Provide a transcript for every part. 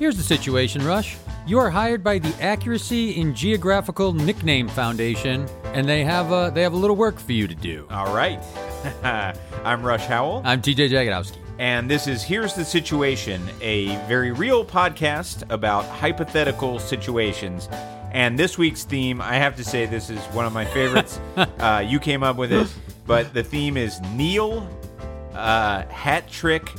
Here's the situation, Rush. You are hired by the Accuracy in Geographical Nickname Foundation, and they have a they have a little work for you to do. All right. I'm Rush Howell, I'm TJ Jagodowski. and this is Here's the Situation, a very real podcast about hypothetical situations. And this week's theme, I have to say, this is one of my favorites. uh, you came up with it, but the theme is Neil uh, Hat Trick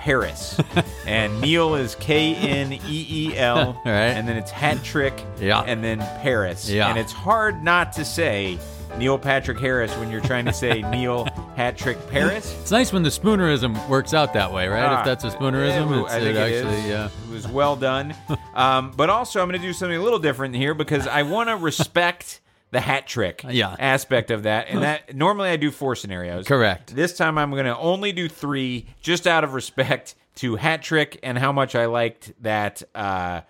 Paris. and Neil is K N E E L, right. and then it's Hat Trick, Yeah. and then Paris. Yeah. And it's hard not to say Neil Patrick Harris when you're trying to say Neil Hat Trick Paris. It's nice when the spoonerism works out that way, right? Ah, if that's a spoonerism, yeah, it's, I it think it actually, is. yeah. It was well done. um, but also, I'm going to do something a little different here because I want to respect the hat trick Yeah. aspect of that. And that normally I do four scenarios. Correct. This time I'm going to only do three, just out of respect to hat trick and how much I liked that uh,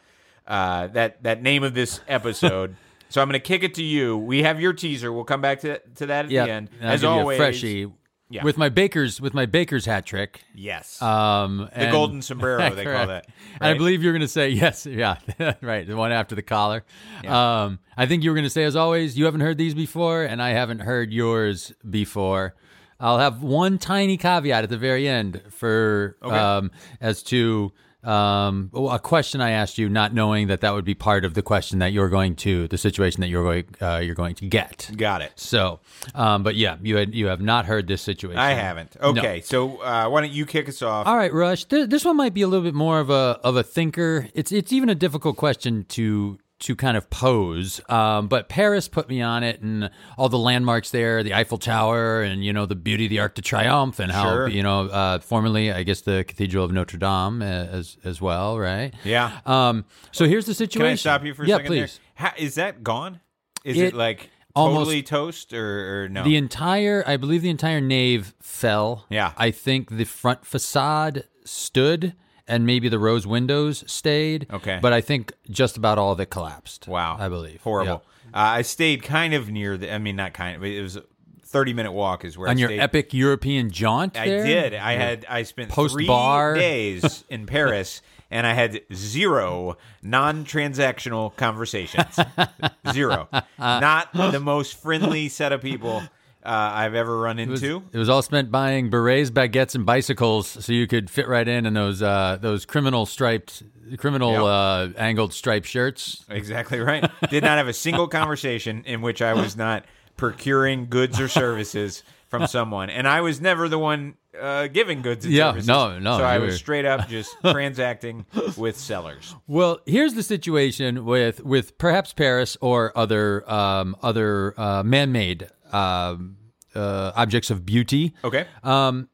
uh, that that name of this episode. so I'm going to kick it to you. We have your teaser. We'll come back to to that at Yeah, the end. As give you a always, freshie Yeah. with my baker's with my baker's hat trick. yes, Um, the golden sombrero they call that. And I believe you're going to say yes. Yeah, right. The one after the collar. Um, I think you were going to say, as always, you haven't heard these before, and I haven't heard yours before. I'll have one tiny caveat at the very end for um, as to um, a question I asked you, not knowing that that would be part of the question that you're going to the situation that you're going uh, you're going to get. Got it. So, um, but yeah, you had you have not heard this situation. I haven't. Okay, so uh, why don't you kick us off? All right, Rush. Th- this one might be a little bit more of a of a thinker. It's it's even a difficult question to to kind of pose. Um, but Paris put me on it, and all the landmarks there, the Eiffel Tower, and you know the beauty of the Arc de Triomphe, and how Sure. you know uh, formerly, I guess the Cathedral of Notre Dame uh, as as well, right? Yeah. Um. So here's the situation. Can. I stop you for a yeah, second? please. There? How, is that gone? Is It it, like almost- toast or, or no? The entire, I believe, the entire nave fell. Yeah. I think the front facade stood, and maybe the rose windows stayed. Okay. But I think just about all of it collapsed. wow. I believe Horrible. Uh, I stayed kind of near the. I mean, not kind of. It was a thirty minute walk. Is where On I your stayed. epic European jaunt. I did. I had. I spent Post three bar. days in Paris, and I had zero non-transactional conversations. zero. Not the most friendly set of people uh, I've ever run into. It was all spent buying berets, baguettes, and bicycles, so you could fit right in in those uh, those criminal striped, criminal Yep. uh, angled striped shirts. Exactly right. Did not have a single conversation in which I was not procuring goods or services from someone, and I was never the one uh, giving goods and Yeah, services. no, no, So I was straight up just transacting with sellers. Well, here's the situation with with perhaps Paris or other um, other uh, man-made um, uh, objects of beauty. Okay. Um,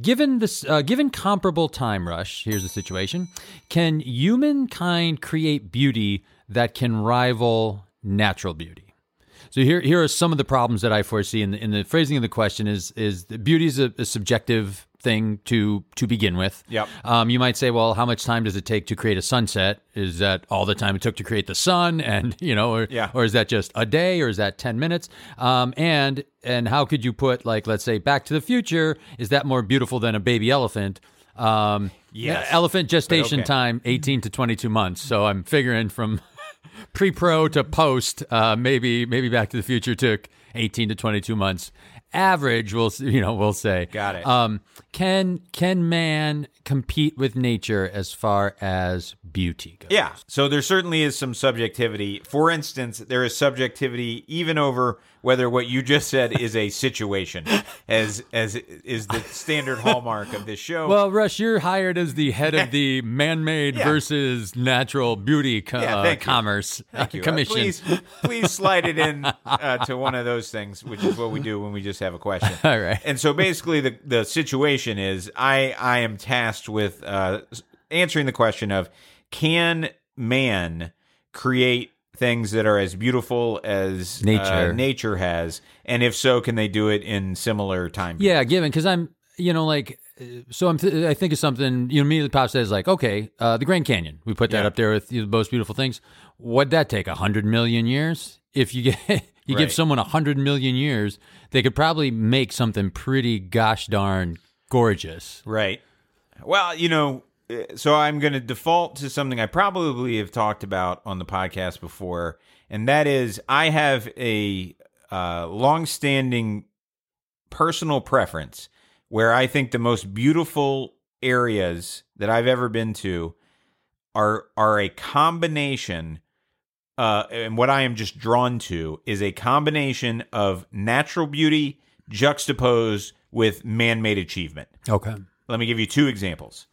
given this, uh, given comparable time rush, here's the situation: Can humankind create beauty that can rival natural beauty? So here, here are some of the problems that I foresee in the, in the phrasing of the question. Is is beauty is a, a subjective thing to to begin with. Yep. Um, you might say, well, how much time does it take to create a sunset? Is that all the time it took to create the sun? And you know, or, Yeah. or is that just a day, or is that ten minutes? Um, and and how could you put like, let's say, Back to the Future? Is that more beautiful than a baby elephant? Um, Yes. Elephant gestation okay. time eighteen to twenty two months. So I'm figuring from pre-pro to post, uh, maybe maybe Back to the Future took 18 to 22 months. Average, we'll you know we'll say. Got it. Um, can can man compete with nature as far as beauty goes? Yeah. So there certainly is some subjectivity. For instance, there is subjectivity even over whether what you just said is a situation, as as is the standard hallmark of this show. Well, Rush, you're hired as the head of the man-made Yeah. versus natural beauty co- Yeah, uh, thank you. commerce Thank. Uh, commission. please, please slide it in uh, to one of those things, which is what we do when we just have a question. All right. And so basically, the the situation is, I I am tasked with uh, answering the question of can man create things that are as beautiful as uh, Nature. nature has, and if so, can they do it in similar time? Yeah, given because I'm, you know, like, uh, so I'm. Th- I think of something. You know, immediately pops says like, okay, uh, the Grand Canyon. We put that Yeah. up there with the most beautiful things. What'd that take? A hundred million years? If you get you give someone a hundred million years, they could probably make something pretty gosh darn gorgeous. Right. Well, you know, so I'm going to default to something I probably have talked about on the podcast before, and that is I have a uh, long-standing personal preference where I think the most beautiful areas that I've ever been to are are a combination. Uh, and what I am just drawn to is a combination of natural beauty juxtaposed with man-made achievement. Okay. Let me give you two examples.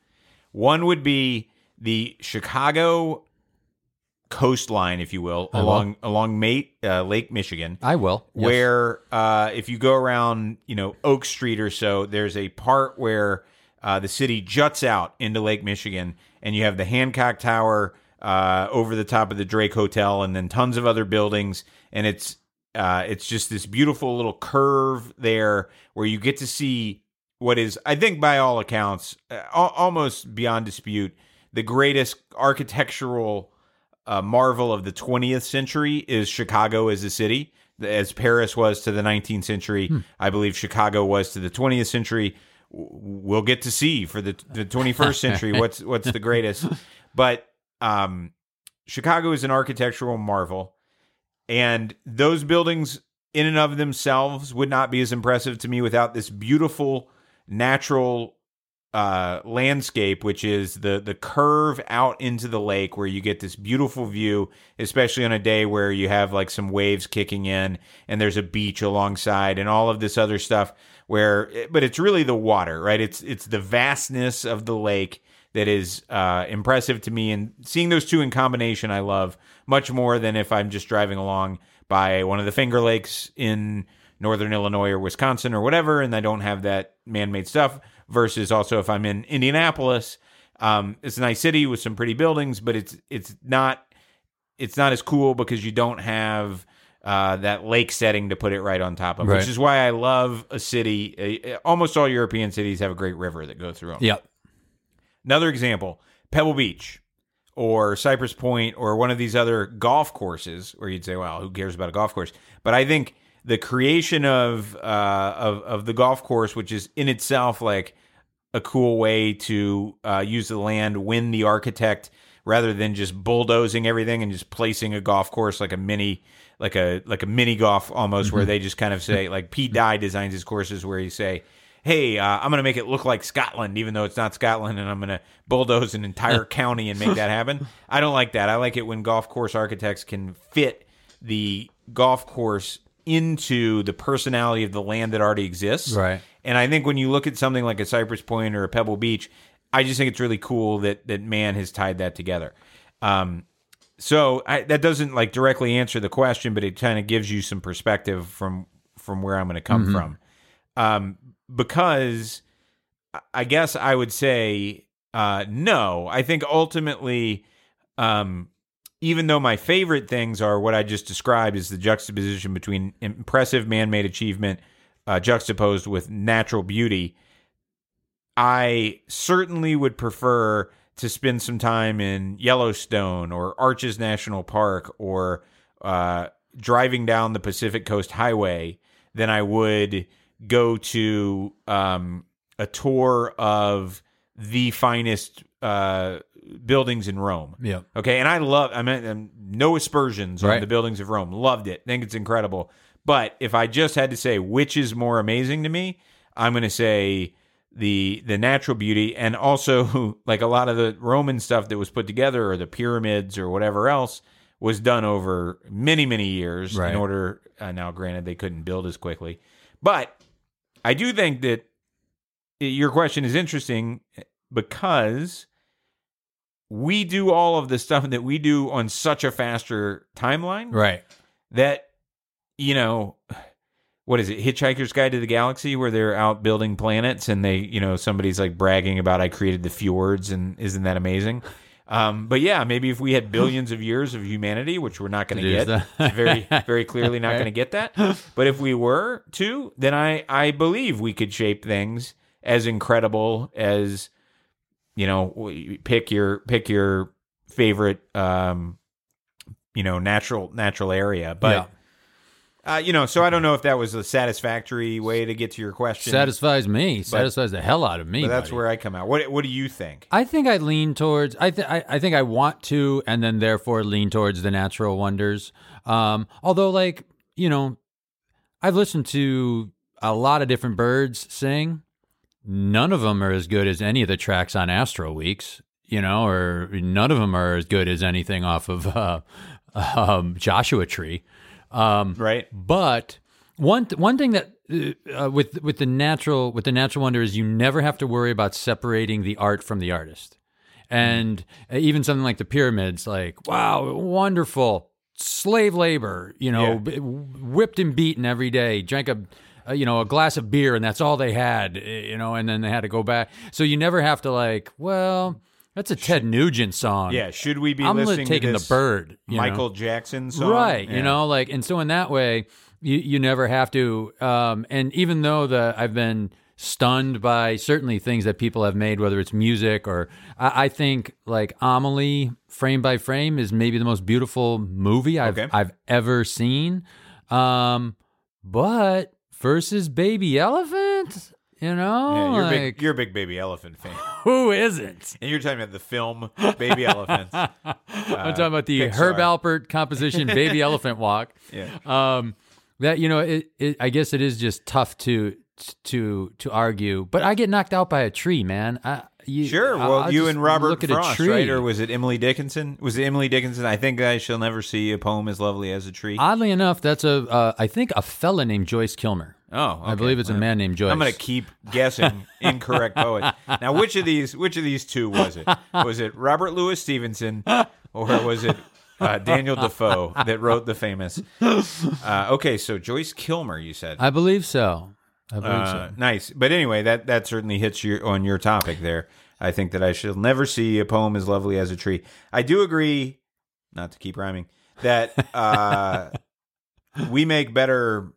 One would be the Chicago coastline, if you will, I will. along along Mate, uh, Lake Michigan, I will. Yes. where uh, if you go around, you know, Oak Street or so, there's a part where uh, the city juts out into Lake Michigan, and you have the Hancock Tower uh, over the top of the Drake Hotel, and then tons of other buildings, and it's uh, it's just this beautiful little curve there where you get to see what is, I think, by all accounts, uh, almost beyond dispute, the greatest architectural uh, marvel of the 20th century is Chicago as a city. As Paris was to the 19th century, I believe Chicago was to the 20th century. We'll get to see for the, the 21st century what's what's the greatest. But um, Chicago is an architectural marvel, and those buildings in and of themselves would not be as impressive to me without this beautiful natural uh, landscape, which is the the curve out into the lake, where you get this beautiful view, especially on a day where you have like some waves kicking in, and there's a beach alongside, and all of this other stuff. Where, but it's really the water, right? It's it's the vastness of the lake that is uh, impressive to me, and seeing those two in combination, I love much more than if I'm just driving along by one of the Finger Lakes in northern Illinois or Wisconsin or whatever, and I don't have that man-made stuff. Versus also if I'm in Indianapolis, um, it's a nice city with some pretty buildings, but it's it's not it's not as cool because you don't have uh, that lake setting to put it right on top of, Right. which is why I love a city. Uh, almost all European cities have a great river that goes through them. Yep. Another example, Pebble Beach or Cypress Point or one of these other golf courses where you'd say, well, who cares about a golf course? But I think the creation of uh, of of the golf course, which is in itself like a cool way to uh, use the land, win the architect rather than just bulldozing everything and just placing a golf course like a mini like a like a mini golf almost where they just kind of say like Pete Dye designs his courses where you say hey uh, I'm gonna make it look like Scotland even though it's not Scotland and I'm gonna bulldoze an entire county and make that happen I don't like that I like it when golf course architects can fit the golf course into the personality of the land that already exists Right. and I think when you look at something like a Cypress Point or a Pebble Beach, I just think it's really cool that that man has tied that together. Um, so I, that doesn't like directly answer the question, but it kind of gives you some perspective from from where I'm going to come from. Um, because I- guess I would say uh, no. I think ultimately, um, even though my favorite things are what I just described, is the juxtaposition between impressive man-made achievement uh, juxtaposed with natural beauty. I certainly would prefer to spend some time in Yellowstone or Arches National Park or uh, driving down the Pacific Coast Highway than I would go to um, a tour of the finest uh, buildings in Rome. Yeah. Okay, and I love. I mean, um, no aspersions on the buildings of Rome. Loved it. Think it's incredible. But if I just had to say which is more amazing to me, I'm going to say the the natural beauty, and also like a lot of the Roman stuff that was put together, or the pyramids, or whatever else, was done over many many years. Right. In order, uh, now granted, they couldn't build as quickly, but I do think that your question is interesting eh, because we do all of the stuff that we do on such a faster timeline Right. that you know what is it hitchhiker's guide to the galaxy where they're out building planets and they you know somebody's like bragging about i created the fjords and isn't that amazing um, but yeah maybe if we had billions of years of humanity which we're not going to get very very clearly not going to get that. But if we were to then i i believe we could shape things as incredible as you know pick your pick your favorite um you know natural natural area. But Yeah. Uh, you know, so I don't know if that was a satisfactory way to get to your question. Satisfies me. Satisfies the hell out of me. but that's buddy. where I come out. What What do you think? I think I lean towards. I, th- I I think I want to, and then therefore lean towards the natural wonders. Um, although, like you know, I've listened to a lot of different birds sing. None of them are as good as any of the tracks on Astral Weeks. You know, or none of them are as good as anything off of uh, um, Joshua Tree. Um, Right? but one one thing that uh, with with the natural with the natural wonder is you never have to worry about separating the art from the artist, and uh, even something like the pyramids, like wow, wonderful slave labor, you know, Yeah. b- whipped and beaten every day, drank a. uh, You know, a glass of beer, and that's all they had. You know, and then they had to go back. So you never have to like. Well, that's a Ted Nugent song. Yeah. Should we be I'm li- listening taking to the bird. you know? Michael Jackson song? right Yeah. you know like and so in that way you you never have to um and even though the i've been stunned by certainly things that people have made whether it's music or i, I think like amelie frame by frame is maybe the most beautiful movie i've Okay. i've ever seen um but versus baby elephant you know Yeah, you're, a like big, you're a big baby elephant fan. who isn't And you're talking about the film Baby Elephants. i'm talking about the Pixar. herb alpert composition baby elephant walk Yeah. um that you know it, it i guess it is just tough to to to argue but i get knocked out by a tree man I, you, Sure. Well, I'll you and Robert look at Frost, a tree right? Or was it Emily Dickinson? Was it Emily Dickinson? I think I shall never see a poem as lovely as a tree. oddly enough that's a uh, i think a fella named joyce kilmer oh, i believe it's a man named joyce I'm going to keep guessing incorrect poets. Now, which of these which of these two was it? Was it Robert Louis Stevenson or was it uh, Daniel Defoe that wrote the famous? Uh, okay, so Joyce Kilmer, you said. i believe so i believe Uh, so nice, but anyway, that that certainly hits your on your topic there. I think that I shall never see a poem as lovely as a tree. I do agree, not to keep rhyming, that uh, we make better,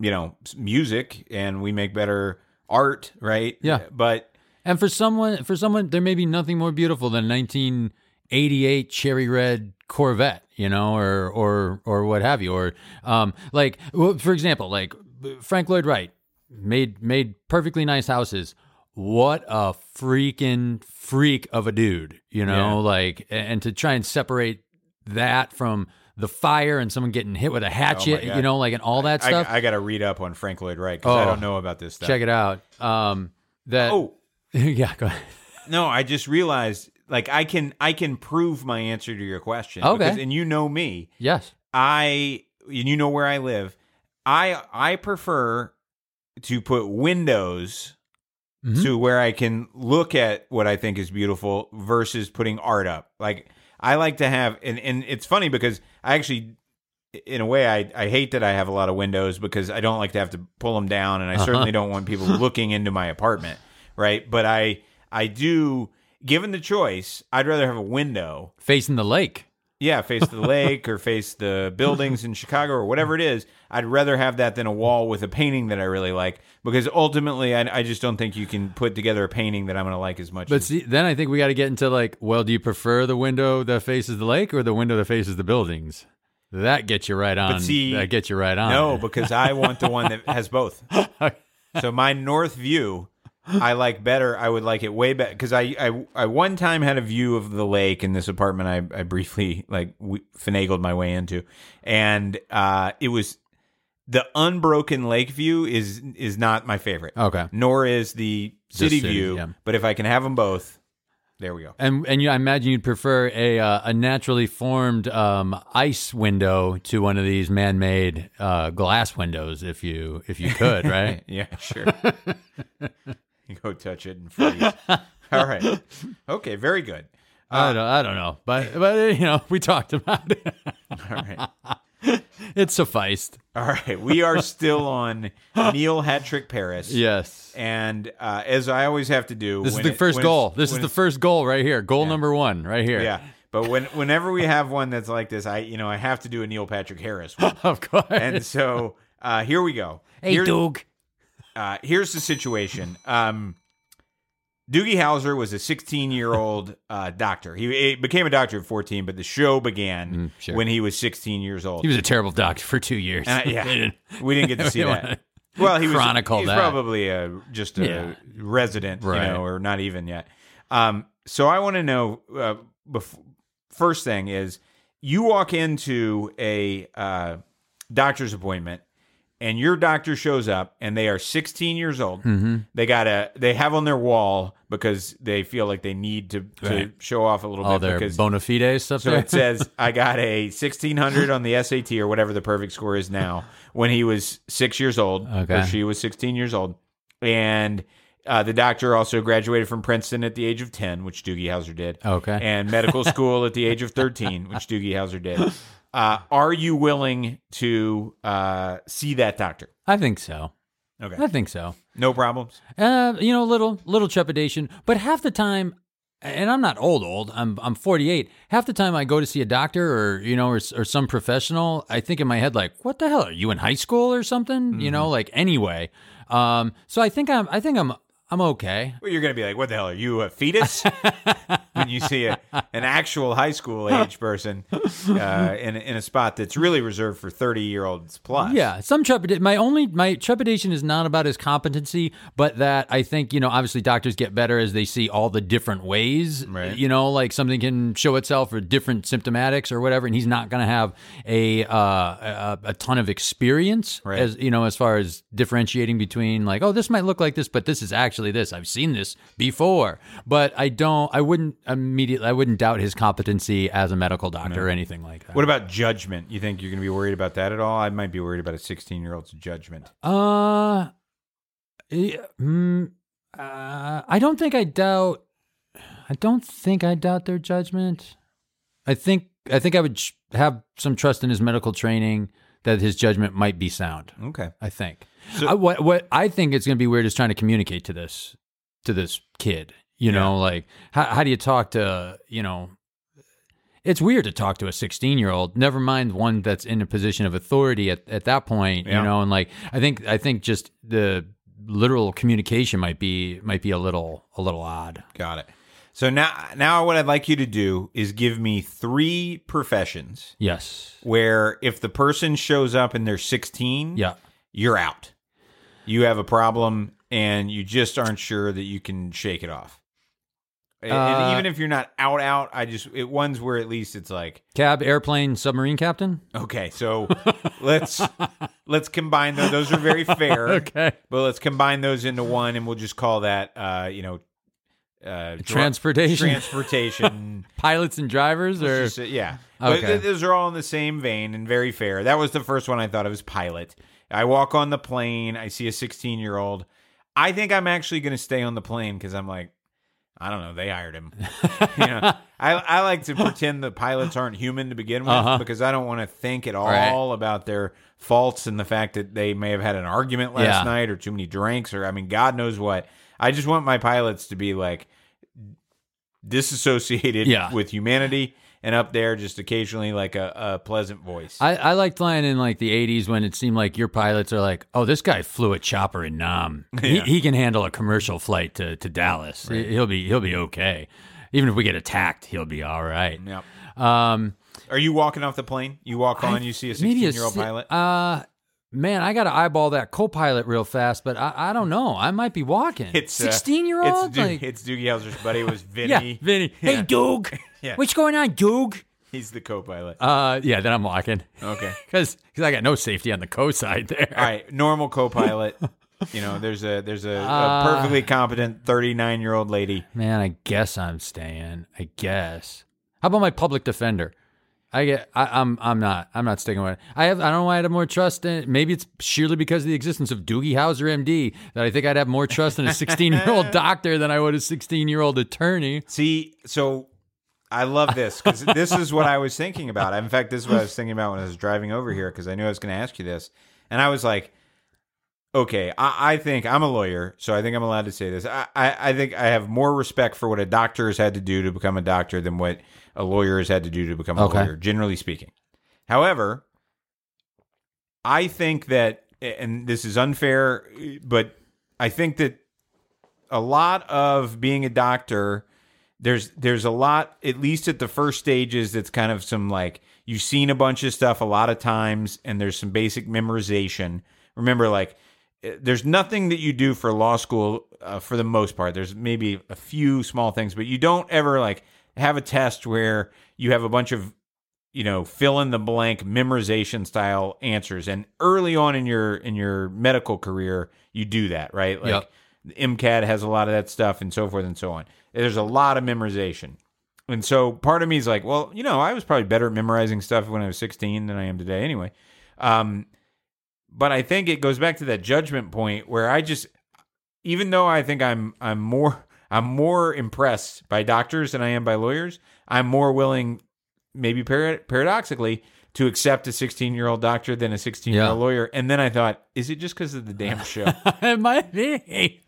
you know, music and we make better art, right? Yeah. but and for someone for someone there may be nothing more beautiful than 1988 cherry red corvette you know or or or what have you or um like for example like frank lloyd wright made made perfectly nice houses what a freaking freak of a dude you know Yeah. like and to try and separate that from the fire and someone getting hit with a hatchet Oh you know like and all that stuff I, I got to read up on Frank Lloyd Wright because I Oh. don't know about this stuff. check it out um that Oh, yeah go ahead No, I just realized like I can I can prove my answer to your question. Okay. because- and you know me. yes I and you know where I live. I I prefer to put windows Mhm. to where I can look at what I think is beautiful versus putting art up. Like I like to have and and it's funny because I actually in a way I I hate that I have a lot of windows because I don't like to have to pull them down and I Uh-huh. certainly don't want people looking into my apartment, right? But I I do given the choice, I'd rather have a window facing the lake yeah, face the lake or face the buildings in Chicago or whatever it is. I'd rather have that than a wall with a painting that I really like because ultimately, I, I just don't think you can put together a painting that I'm going to like as much. But as, see, then I think we got to get into like, well, do you prefer the window that faces the lake or the window that faces the buildings? That gets you right on. see, that gets you right on. no, because I want the one that has both. So my north view, I like better. I would like it way better because I, I I one time had a view of the lake in this apartment. I I briefly like we, finagled my way into, and uh, it was the unbroken lake view is is not my favorite. Okay. Nor is the city, city, view. yeah. But if I can have them both, there we go. And and you, I imagine you'd prefer a uh, a naturally formed um, ice window to one of these man-made uh, glass windows, if you if you could, right? Yeah, sure. you go touch it and freeze. All right. Okay, very good. I don't I don't know, but but uh, you know we talked about it. All right. it sufficed. All right. We are still on Neil Hattrick Paris. Yes. And uh, as I always have to do, This is the it- first goal. This is the first goal right here. Goal number one right here. Yeah. But when whenever we have one that's like this, I you know I have to do a Neil Patrick Harris one. Of course. And so uh, here we go. hey, Here- Doug. Uh, here's the situation. Um, Doogie Howser was a 16 year old uh, doctor. He, he became a doctor at 14, but the show began sure. when he was 16 years old. He was a terrible doctor for two years. Uh, yeah, didn't- we didn't get to see that. Well, he was, chronicle he was that. probably a, just a Yeah. resident, Right. you know, or not even yet. Um, so I want to know. Uh, bef- first thing is, you walk into a uh, doctor's appointment, and your doctor shows up, and they are 16 years old. Mm-hmm. They got a they have on their wall because they feel like they need to to Right. show off a little all bit their because bona fides stuff so there. it says I got a 1600 on the SAT or whatever the perfect score is now when he was six years old. Okay. Or she was 16 years old. And uh, the doctor also graduated from Princeton at the age of 10, which Doogie Howser did. Okay. And medical school at the age of 13, which Doogie Howser did. Uh, are you willing to uh, see that doctor? I think so. Okay. I think so. No problems. Uh, you know, little little trepidation, but half the time, and I'm not old old. I'm I'm 48. Half the time I go to see a doctor or you know or or some professional, I think in my head like, what the hell are you in high school or something? You know, like anyway. Um, so I think I'm I think I'm I'm okay. Well, you're going to be like, what the hell? Are you a fetus? when you see a, an actual high school age person uh, in, in a spot that's really reserved for 30 year olds plus. Yeah, some trepidation. My only my trepidation is not about his competency, but that I think you know obviously doctors get better as they see all the different ways. Right. You know, like something can show itself or different symptomatics or whatever, and he's not going to have a, uh, a a ton of experience Right. as you know as far as differentiating between like oh this might look like this, but this is actually this. I've seen this before, but I don't. I wouldn't immediately. I wouldn't doubt his competency as a medical doctor or anything like that. What about judgment? You think you're going to be worried about that at all? I might be worried about a 16 year old's judgment. Uh, yeah, mm, uh, I don't think I doubt. I don't think I doubt their judgment. I think I think I would sh- have some trust in his medical training that his judgment might be sound. Okay. I think. So- I, what what I think it's going to be weird is trying to communicate to this to this kid. You know, like how how do you talk to you know? It's weird to talk to a 16 year old. Never mind one that's in a position of authority at, at that point. Yeah. You know, and like I think I think just the literal communication might be might be a little a little odd. Got it. So now, now what I'd like you to do is give me three professions Yes. where if the person shows up and they're 16, Yeah. You're out. You have a problem and you just aren't sure that you can shake it off. And- and Uh, even if you're not out, out, I just it ones where at least it's like Cab, airplane, submarine captain. okay, so let's let's combine those. Those are very fair. Okay. but let's combine those into one, and we'll just call that uh, you know uh, Transportation. transportation. Pilots and drivers, or just yeah. But Okay. th- those are all in the same vein and very fair. That was the first one I thought of as pilot. I walk on the plane. I see a 16 year old. I think I'm actually going to stay on the plane because I'm like, I don't know. They hired him. you know, I, I like to pretend the pilots aren't human to begin with Uh-huh. because I don't want to think at all Right. about their faults and the fact that they may have had an argument last Yeah. night or too many drinks or I mean, God knows what. I just want my pilots to be like disassociated Yeah. with humanity and up there just occasionally like a, a pleasant voice. I, I liked flying in like the 80s when it seemed like your pilots are like, oh, this guy flew a chopper in Nam. He, Yeah. he can handle a commercial flight to, to Dallas. He'll be he'll be okay. Even if we get attacked, he'll be all right. yep. Um, Are you walking off the plane? You walk on, you see a 16 year old pilot? Uh, man, I got to eyeball that co-pilot real fast, but I, I don't know. I might be walking. It's uh, 16 year old? It's, Like, it's Doogie Howser's buddy. It was yeah, Vinny. Vinny. Yeah. Hey, Doug. Yeah. What's going on, Doug? He's the co pilot. Uh, yeah, then I'm walking. Okay. Because I got no safety on the co side there. All right. Normal co pilot. You know, there's a there's a, a Uh, perfectly competent 39 year old lady. Man, I guess I'm staying. I guess. How about my public defender? I get. I, I'm. I'm not. I'm not sticking with it. I have. I don't know why I have more trust in. it. Maybe it's sheerly because of the existence of Doogie Howser, MD, that I think I'd have more trust in a 16 year old doctor than I would a 16 year old attorney. See, so I love this because this is what I was thinking about. In fact, this is what I was thinking about when I was driving over here because I knew I was going to ask you this. And I was like, okay, I, I think I'm a lawyer, so I think I'm allowed to say this. I, I, I think I have more respect for what a doctor has had to do to become a doctor than what a lawyer has had to do to become a Okay. lawyer, generally speaking. However, I think that, and this is unfair, but I think that a lot of being a doctor. There's there's a lot, at least at the first stages. That's kind of some like you've seen a bunch of stuff a lot of times, and there's some basic memorization. Remember, like eh, there's nothing that you do for law school uh, for the most part. There's maybe a few small things, but you don't ever like have a test where you have a bunch of you know fill in the blank memorization style answers and early on in your in your medical career you do that right like MCAT has a lot of that stuff and so forth and so on there's a lot of memorization and so part of me is like well you know i was probably better at memorizing stuff when i was 16 than i am today anyway um but i think it goes back to that judgment point where i just even though i think i'm i'm more i'm more impressed by doctors than i am by lawyers i'm more willing maybe par- paradoxically, to accept a 16 year old doctor than a 16 year old Yeah. lawyer. And then I thought, is it just because of the damn show? it might be.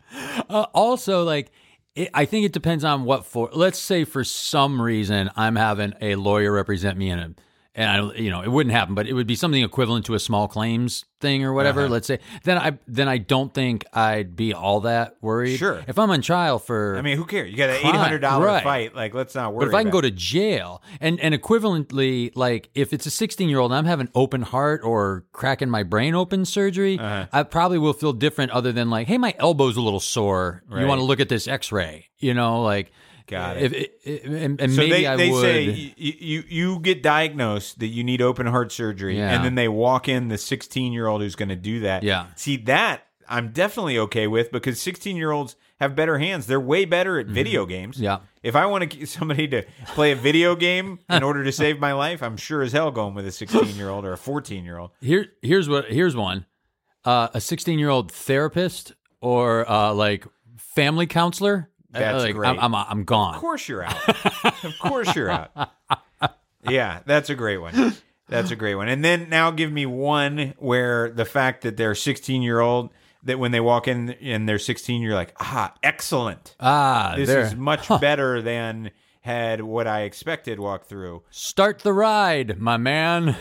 Uh, also, like, it, I think it depends on what for. Let's say for some reason I'm having a lawyer represent me in a, and I, you know, it wouldn't happen, but it would be something equivalent to a small claims thing or whatever. Uh-huh. Let's say then I then I don't think I'd be all that worried. Sure. if I'm on trial for I mean, who cares? You got an $800 right. fight. Like, let's not worry. But if I can go to jail, and and equivalently, like if it's a 16 year old, I'm having open heart or cracking my brain open surgery, Uh-huh. I probably will feel different. Other than like, hey, my elbow's a little sore. You want to look at this X ray? You know, like. Got If, if, and, and So maybe they, I they would. say you, you you get diagnosed that you need open heart surgery, Yeah. and then they walk in the 16 year old who's going to do that. Yeah. See that I'm definitely okay with because 16 year olds have better hands. They're way better at video games. Mm-hmm. Yeah. If I want to somebody to play a video game in order to save my life, I'm sure as hell going with a 16 year old or a 14 year old. Here, here's what. Here's one. Uh, a 16 year old therapist or uh, like family counselor. That's like, great. I'm, I'm I'm gone. Of course you're out. of course you're out. Yeah, that's a great one. That's a great one. And then now give me one where the fact that they're 16 year old that when they walk in and they're 16, you're like, ah, excellent. Ah, This there. is much better than had what I expected walk through. Start the ride, my man.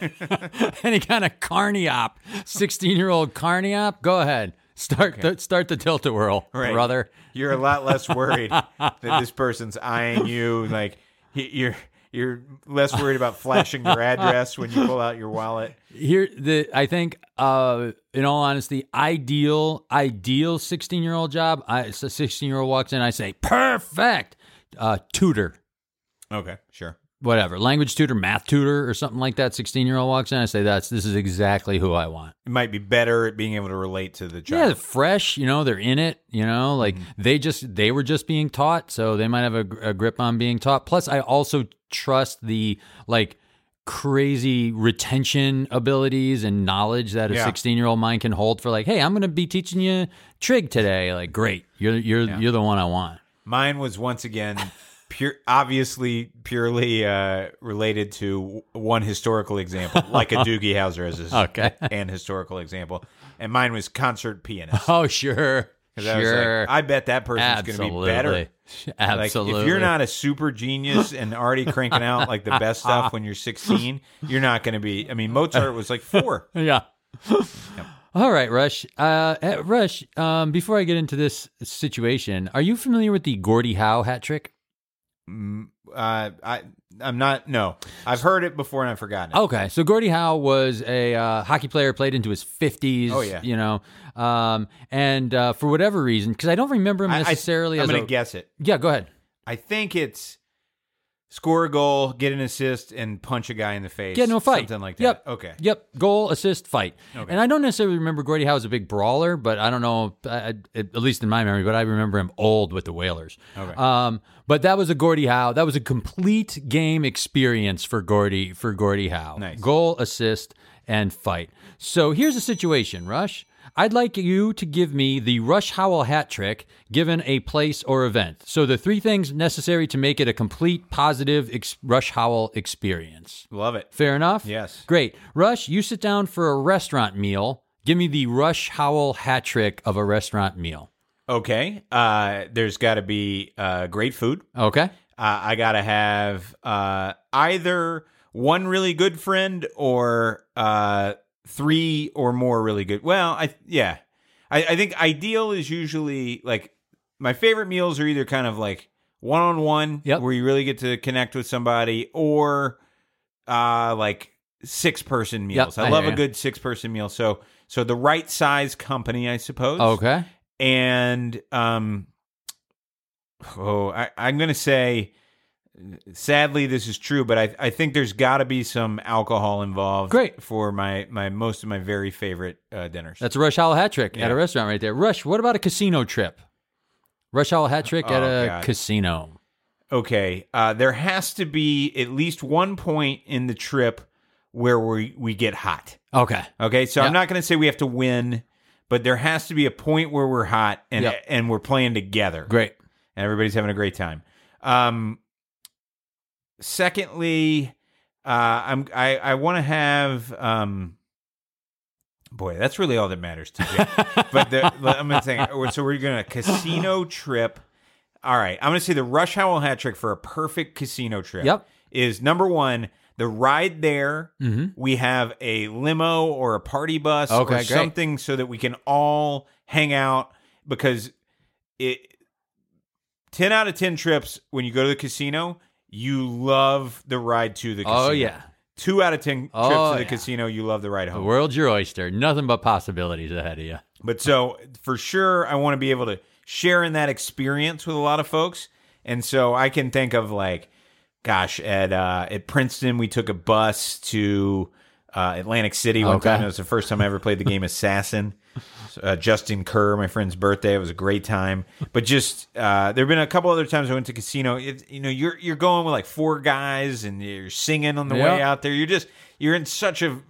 Any kind of carny op, sixteen-year-old carny op. Go ahead, start the start the tilt a whirl, Right. brother. You're a lot less worried that this person's eyeing you. Like he- you're you're less worried about flashing your address when you pull out your wallet. Here, the I think, uh, in all honesty, ideal ideal sixteen-year-old job. I a sixteen-year-old walks in, I say perfect. Uh, tutor, Okay, sure. Whatever, language tutor, math tutor, or something like that. Sixteen-year-old walks in, I say that's this is exactly who I want. It might be better at being able to relate to the Yeah, child. they're fresh. You know, they're in it. You know, like mm-hmm. they just they were just being taught, so they might have a, a grip on being taught. Plus, I also trust the like crazy retention abilities and knowledge that a Yeah. 16 year old mind can hold for like hey i'm gonna be teaching you trig today like great you're you're you're the one i want Mine was once again pure, obviously purely uh, related to one historical example, like a Doogie Howser as a, Okay. an historical example, and mine was concert pianist. oh sure 'Cause I sure like, I bet that person's going to be absolutely better. Like absolutely if you're not a super genius and already cranking out like the best stuff when you're 16, you're not going to be. I mean, Mozart was like four. Yeah. All right, Rush. Uh, eh, Rush. Um, before I get into this situation, are you familiar with the Gordie Howe hat trick? Uh, I I'm not. No, I've heard it before and I've forgotten it. Okay, so Gordie Howe was a uh, hockey player, played into his fifties. Oh, yeah. you know, um, and uh, for whatever reason, because I don't remember him I- I- necessarily I'm as going to guess it. yeah. Go ahead. I think it's score a goal, get an assist, and punch a guy in the face. Get a fight. something like that. Yep. Okay. Yep. Goal, assist, fight. Okay. And I don't necessarily remember Gordie Howe as a big brawler, but I don't know, I, at least in my memory, but I remember him old with the Whalers. Okay. Um, but that was a Gordie Howe. That was a complete game experience for Gordie for Gordie Howe. Nice. Goal, assist, and fight. So here's the situation, Rush. I'd like you to give me the Rush Howell hat trick given a place or event. So the three things necessary to make it a complete positive ex- Rush Howell experience. Love it. Fair enough? Yes. Great. Rush, you sit down for a restaurant meal. Give me the Rush Howell hat trick of a restaurant meal. Okay. Uh, there's got to be uh, great food. Okay? Uh, I got to have uh, either one really good friend or uh, three or more really good. Well, I yeah, I, I think ideal is usually like my favorite meals are either kind of like one on one, where you really get to connect with somebody, or uh, like six person meals. I I love a good six person meal. So so the right size company, I suppose. Okay. and um oh I, i'm gonna say sadly this is true but i, I think there's got to be some alcohol involved Great. for my my most of my very favorite uh, dinners That's a Rush Howell hat trick Yeah. at a restaurant right there. Rush, what about a casino trip? Rush Howell hat trick at Oh, a God. casino. okay uh there has to be at least one point in the trip where we we get hot Okay. okay so Yeah. i'm not gonna say we have to win but there has to be a point where we're hot and Yep. and we're playing together Great. and everybody's having a great time. Um, secondly, uh, I'm I I want to have um, boy, that's really all that matters to me. but the, I'm gonna say so we're gonna casino trip. All right, I'm gonna say the Rush Howell hat trick for a perfect casino trip. Yep. is number one. The ride there, Mm-hmm. we have a limo or a party bus Okay, or great. something so that we can all hang out because it 10 out of 10 trips when you go to the casino you love the ride to the casino Oh yeah. 2 out of 10 trips Oh, to the yeah. casino you love the ride The home world's your oyster. Nothing but possibilities ahead of you. but so for sure I want to be able to share in that experience with a lot of folks and so I can think of like gosh at uh at Princeton we took a bus to uh, Atlantic City one Okay. time. It was the first time I ever played the game Assassin. Uh, Justin Kerr, my friend's birthday. It was a great time. But just uh, there have been a couple other times I went to casino. It, you know, you're you're going with like four guys and you're singing on the way out there. You're just you're in such a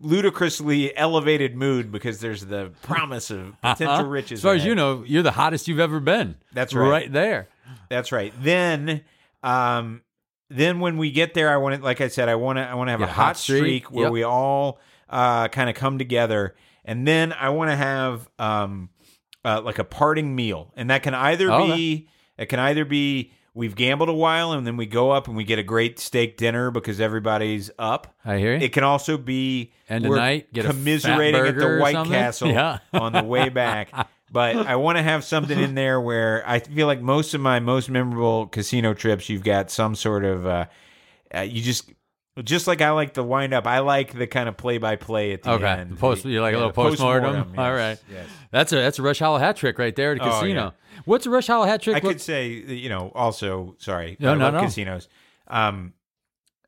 ludicrously elevated mood because there's the promise of potential riches. As far as you know, you're the hottest you've ever been. That's right. Right there. That's right. Then, um, then when we get there, I want to, like I said, I want to, I want to have a a hot hot streak. streak where Yep. we all uh, kind of come together, and then I want to have um, uh, like a parting meal, and that can either Oh, be, it can either be we've gambled a while, and then we go up and we get a great steak dinner because everybody's up. I hear you. It can also be End of night, get commiserating at the White. Castle Yeah. on the way back. But I want to have something in there where I feel like most of my most memorable casino trips, you've got some sort of uh, uh, you just just like I like the wind up. I like the kind of play by play at the Okay. end. Post, you like Yeah, a little post mortem. postmortem, All yes, right. yes. That's a that's a Rush Howell hat trick right there at a Oh, casino. What's a Rush Howell hat trick? I could say, you know, also, sorry, No, I no, love no. casinos. Um,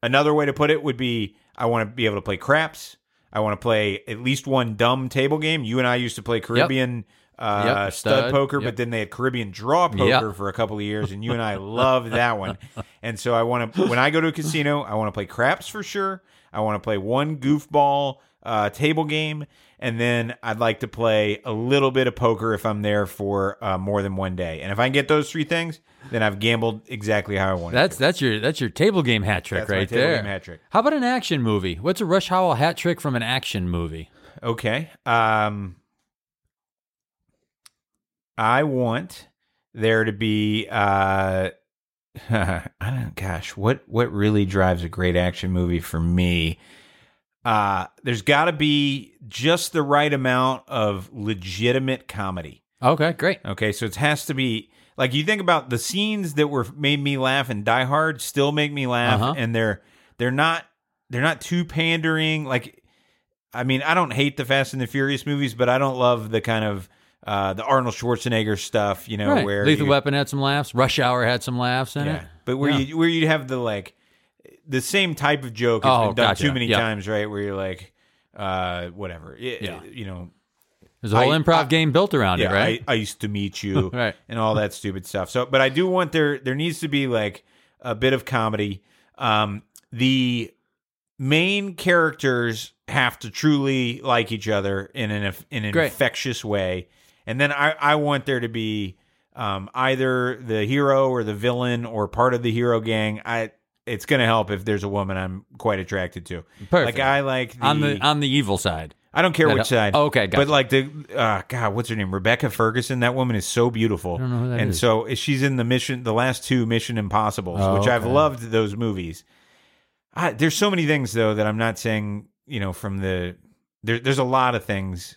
another way to put it would be I want to be able to play craps. I want to play at least one dumb table game. You and I used to play Caribbean uh, Yep, stud, stud, poker, yep. but then they had Caribbean draw poker Yep. for a couple of years, and you and I loved that one. And so I want to, when I go to a casino, I want to play craps for sure. I want to play one goofball uh, table game, and then I'd like to play a little bit of poker if I'm there for uh, more than one day. And if I can get those three things, then I've gambled exactly how I want. That's that's your that's your table game hat trick That's right table there. game hat trick. How about an action movie? What's a Rush Howell hat trick from an action movie? Okay. Um I want there to be uh I don't gosh, what what really drives a great action movie for me? Uh there's got to be just the right amount of legitimate comedy. Okay, great. Okay, so it has to be like you think about the scenes that were made me laugh and Die Hard still make me laugh Uh-huh. and they're they're not they're not too pandering like I mean, I don't hate the Fast and the Furious movies, but I don't love the kind of uh, the Arnold Schwarzenegger stuff, you know, right. where Lethal you, Weapon had some laughs. Rush Hour had some laughs in yeah, it. but where Yeah. you where you have the like the same type of joke has Oh, been done gotcha. too many times, right? Where you're like, uh, whatever, It- Yeah. you know, There's a whole I- improv I- game built around yeah, it, right? I, I used to meet you, Right. and all that stupid stuff. So, but I do want there there needs to be like a bit of comedy. Um, the main characters have to truly like each other in an in an Great. infectious way, and then I I want there to be um, either the hero or the villain or part of the hero gang. I it's gonna help if there's a woman I'm quite attracted to. Perfect. Like I like the, on the on the evil side. I don't care That which side. Oh, okay, gotcha. But like the uh, God, what's her name? Rebecca Ferguson. That woman is so beautiful. I don't know who that and is. so she's in the mission, the last two Mission Impossible, Oh, which I've loved those movies. I, there's so many things though that I'm not saying. You know, from the there, there's a lot of things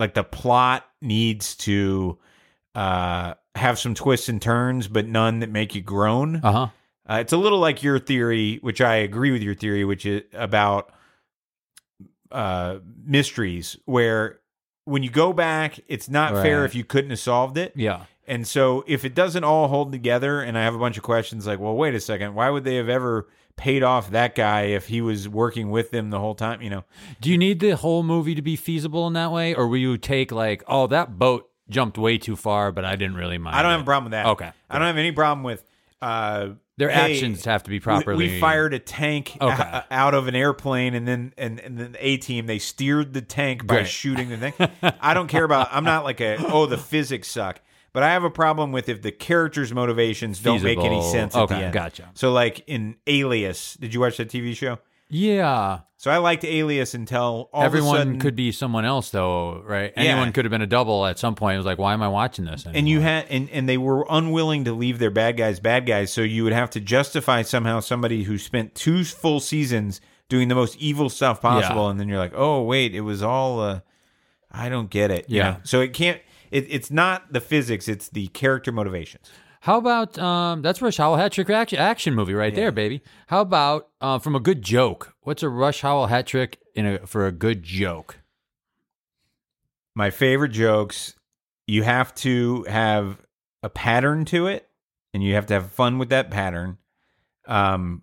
like the plot needs to uh have some twists and turns, but none that make you groan. Uh huh. Uh, it's a little like your theory, which I agree with your theory, which is about uh, mysteries, where when you go back, it's not fair if you couldn't have solved it. Yeah. And so if it doesn't all hold together, and I have a bunch of questions like, well, wait a second, why would they have ever paid off that guy if he was working with them the whole time? You know, Do you need the whole movie to be feasible in that way, or will you take like, oh, that boat jumped way too far, but I didn't really mind. I don't it. have a problem with that. Okay. I don't have any problem with uh, Their hey, actions have to be properly. We, fired a tank Okay. o- out of an airplane, and then and, and then the A team they steered the tank by Great. shooting the thing. I don't care about. I'm not like a oh the physics suck, but I have a problem with if the characters' motivations don't make any Feasible. sense at Okay, the end. gotcha. So like in Alias, did you watch that TV show? Yeah. So I liked Alias until all of a Everyone sudden, could be someone else, though, right? Yeah. Anyone could have been a double at some point. It was like, why am I watching this? and you had and, and they were unwilling to leave their bad guys bad guys so you would have to justify somehow somebody who spent two full seasons doing the most evil stuff possible Yeah. and then you're like oh wait it was all uh i don't get it you Yeah. know? so it can't it, it's not the physics it's the character motivations How about um? That's Rush Howell hat trick action, action movie right there, baby. How about uh, from a good joke? What's a Rush Howell hat trick in a for a good joke? my favorite jokes you have to have a pattern to it and you have to have fun with that pattern um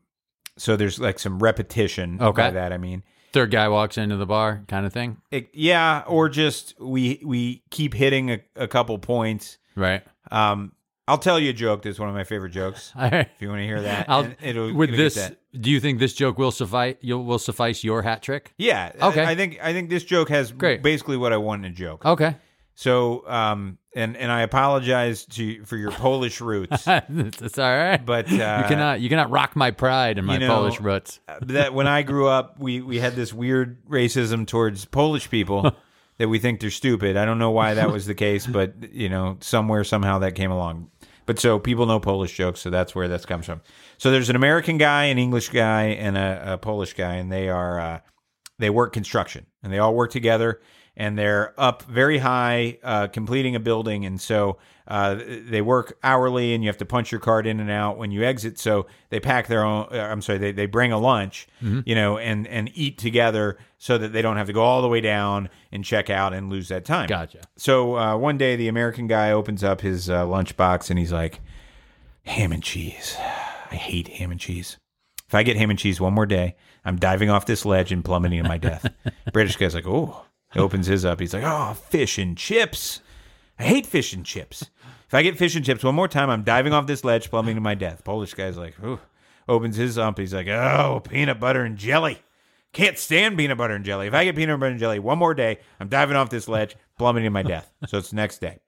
so there's like some repetition Okay. by that i mean Third guy walks into the bar, kind of thing, It, yeah, or just we we keep hitting a, a couple points. right? Um, I'll tell you a joke. That's one of my favorite jokes. Right. If you want to hear that, I'll, it'll, with it'll this, do you think this joke will suffice? You'll will suffice your hat trick? yeah. Okay. I, I think I think this joke has Great. basically what I want in a joke. Okay, So, um, and and I apologize to for your Polish roots, it's all right. but uh, you cannot you cannot rock my pride and my you know, Polish roots. that when I grew up, we we had this weird racism towards Polish people that we think they're stupid. I don't know why that was the case, but you know, somewhere somehow that came along. But so people know Polish jokes, so that's where this comes from. So there's an American guy, an English guy, and a, a Polish guy, and they are uh, they work construction, and they all work together, and they're up very high, uh, completing a building, and so uh, they work hourly, and you have to punch your card in and out when you exit. So they pack their own. Uh, I'm sorry, they they bring a lunch, you know, and and eat together so that they don't have to go all the way down and check out and lose that time. Gotcha. So uh, one day, the American guy opens up his uh, lunchbox and he's like, "Ham and cheese. I hate ham and cheese. If I get ham and cheese one more day, I'm diving off this ledge and plummeting to my death." British guy's like, "Oh." Opens his up. He's like, "Oh, fish and chips. I hate fish and chips. If I get fish and chips one more time, I'm diving off this ledge, plummeting to my death." Polish guy's like, "Ooh." Opens his up. He's like, "Oh, peanut butter and jelly." Can't stand peanut butter and jelly. If I get peanut butter and jelly one more day, I'm diving off this ledge, plummeting to my death. So it's the next day.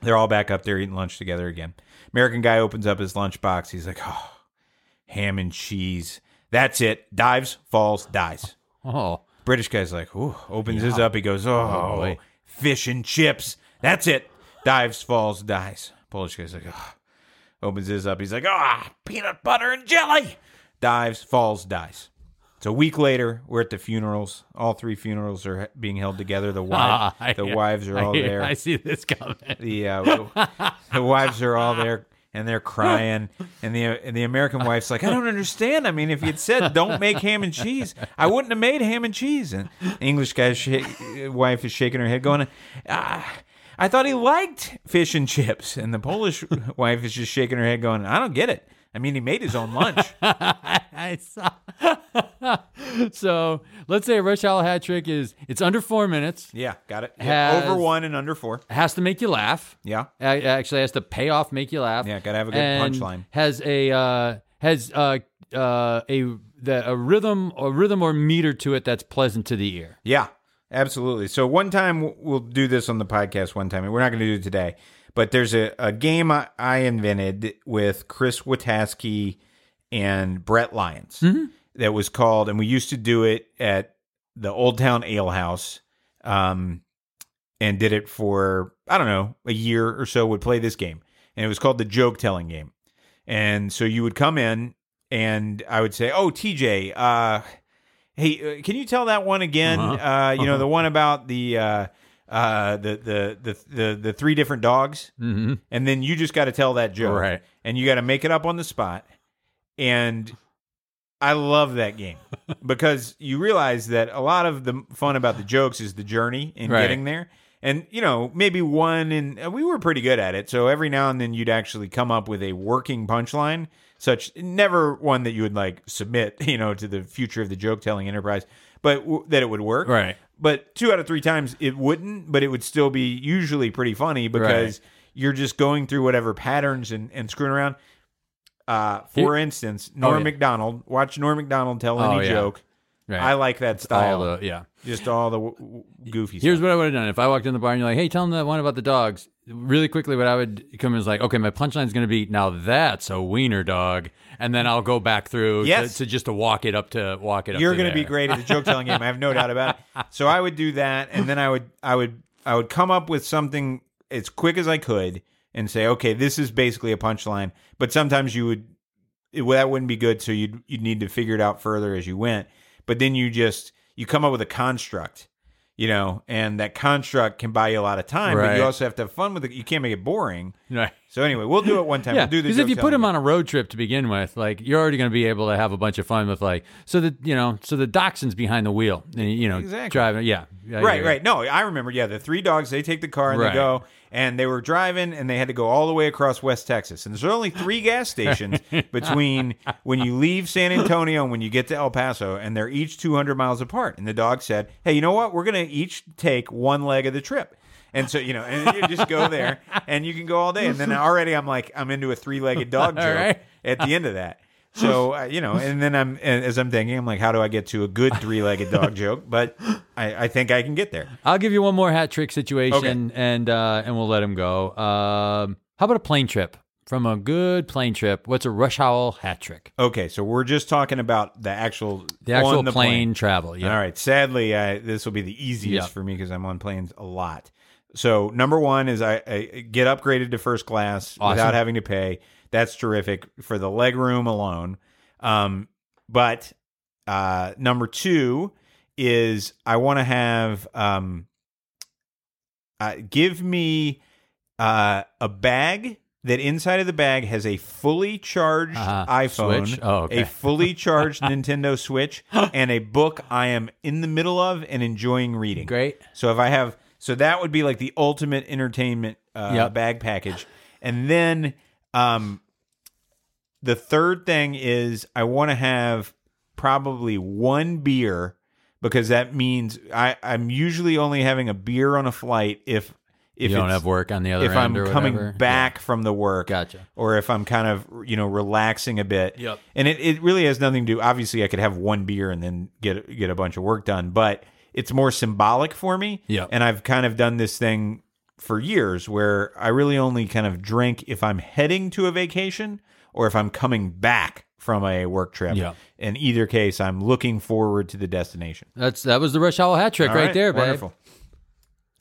They're all back up there eating lunch together again. American guy opens up his lunch box. He's like, oh, ham and cheese. That's it. Dives, falls, dies. Oh, British guy's like, ooh, opens his up. He goes, oh, boy. fish and chips. That's it. Dives, falls, dies. Polish guy's like, oh. opens his up. He's like, ah, peanut butter and jelly. Dives, falls, dies. So a week later, we're at the funerals. All three funerals are being held together. The wives, Ah, I- the wives are all there. I see this coming. The uh, the wives are all there and they're crying, and the and the American wife's like, I don't understand. I mean, if you'd said don't make ham and cheese, I wouldn't have made ham and cheese. And the English guy's sh- wife is shaking her head, going, ah, I thought he liked fish and chips. And the Polish wife is just shaking her head, going, I don't get it. I mean, he made his own lunch. I saw. so let's say a Rush Howell hat trick is it's under four minutes. Yeah, got it. Has- over one and under four. Has to make you laugh. Yeah. A- Actually, has to pay off, make you laugh. Yeah, gotta have a good and punchline. Has a uh, has uh, uh, a the, a rhythm or rhythm or meter to it that's pleasant to the ear. Yeah, absolutely. So one time we'll do this on the podcast. One time, and we're not going to do it today. But there's a, a game I, I invented with Chris Witaske and Brett Lyons that was called, and we used to do it at the Old Town Ale House, um, and did it for I don't know a year or so. Would play this game, and it was called the joke telling game. And so you would come in, and I would say, "Oh, TJ, uh, hey, uh, can you tell that one again? Uh-huh. Uh, you know, the one about the uh, uh, the, the the the the three different dogs, hmm and then you just got to tell that joke, Right. And you got to make it up on the spot. And I love that game because you realize that a lot of the fun about the jokes is the journey in Right. getting there. And you know, maybe one, and we were pretty good at it. So every now and then, you'd actually come up with a working punchline, such never one that you would like submit, you know, to the future of the joke telling enterprise, but w- that it would work. Right. But two out of three times it wouldn't, but it would still be usually pretty funny because you're just going through whatever patterns and, and screwing around. Uh, for instance, Norm Oh, yeah. McDonald. Watch Norm Macdonald tell Oh, any yeah. joke. Right. I like that style. All the yeah. just all the w- w- goofy Here's stuff. what I would have done if I walked in the bar and you're like, "Hey, tell them that one about the dogs." Really quickly, what I would come is like, "Okay, my punchline's going to be now that's a wiener dog," and then I'll go back through Yes. to, to just to walk it up to walk it up. You're to going to be great at the joke telling game. I have no doubt about it. So I would do that, and then I would I would I would come up with something as quick as I could and say, okay, this is basically a punchline. But sometimes you would it, well, that wouldn't be good, so you'd you'd need to figure it out further as you went. But then you just you come up with a construct. You know, and that construct can buy you a lot of time, but you also have to have fun with it. You can't make it boring. Right. So anyway, we'll do it one time. Yeah, we'll do the because if you put them on a road trip to begin with, like you're already going to be able to have a bunch of fun with like so that you know so the dachshund's behind the wheel and you know Exactly. driving. Yeah, Yeah, Right, right. No, I remember. Yeah, the three dogs. They take the car and Right. they go, and they were driving, and they had to go all the way across West Texas. And there's only three gas stations between when you leave San Antonio and when you get to El Paso, and they're each 200 miles apart. And the dog said, "Hey, you know what? We're going to each take one leg of the trip." And so you know, and you just go there, and you can go all day. And then already, I'm like, I'm into a three-legged dog All joke right. at the end of that. So uh, you know, and then I'm and as I'm thinking, I'm like, how do I get to a good three-legged dog joke? But I, I think I can get there. I'll give you one more hat trick situation and uh, and we'll let him go. Um, how about a plane trip? From a good plane trip, what's a Rush Howell hat trick? Okay, so we're just talking about the actual The actual on the plane, travel. Yeah. All right. Sadly, I, this will be the easiest Yeah. for me because I'm on planes a lot. So number one is I, I get upgraded to first class Awesome. without having to pay. That's terrific for the leg room alone. Um, but uh, number two is I want to have um, uh, give me uh, a bag that inside of the bag has a fully charged Uh-huh. iPhone, Oh, okay. a fully charged Nintendo Switch, and a book I am in the middle of and enjoying reading. Great. So if I have, so that would be like the ultimate entertainment uh, Yep. bag package, and then um, the third thing is I want to have probably one beer because that means I I'm usually only having a beer on a flight if if you don't have work on the other if end I'm or coming whatever. back from the work, Gotcha. or if I'm kind of you know relaxing a bit. Yep. And it, it really has nothing to do. Obviously, I could have one beer and then get get a bunch of work done, but it's more symbolic for me. Yeah. And I've kind of done this thing for years where I really only kind of drink if I'm heading to a vacation or if I'm coming back from a work trip. Yep. In either case, I'm looking forward to the destination. That's that was the Rush Howell hat trick right there, babe. Wonderful.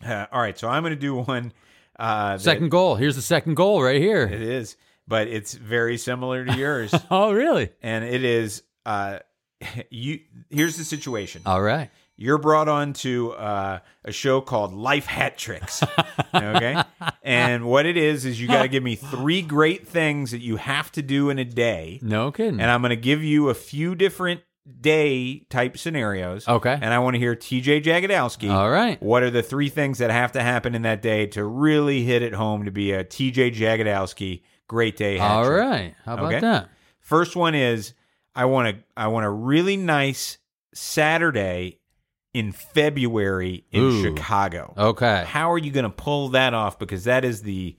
Uh, all right, so I'm going to do one. Uh, that- Second goal. Here's the second goal right here. It is, but it's very similar to yours, Oh, really? and it is. Uh, you here's the situation. All right. You're brought on to uh, a show called Life Hat Tricks. okay, and what it is is you got to give me three great things that you have to do in a day, No kidding. and I'm going to give you a few different day type scenarios. Okay. and I want to hear T.J. Jagodowski. All right. What are the three things that have to happen in that day to really hit it home to be a TJ Jagodowski great day? hat All trick? right. How about Okay. that? First one is I want to I want a really nice Saturday in February in Ooh. Chicago. Okay. How are you going to pull that off? Because that is the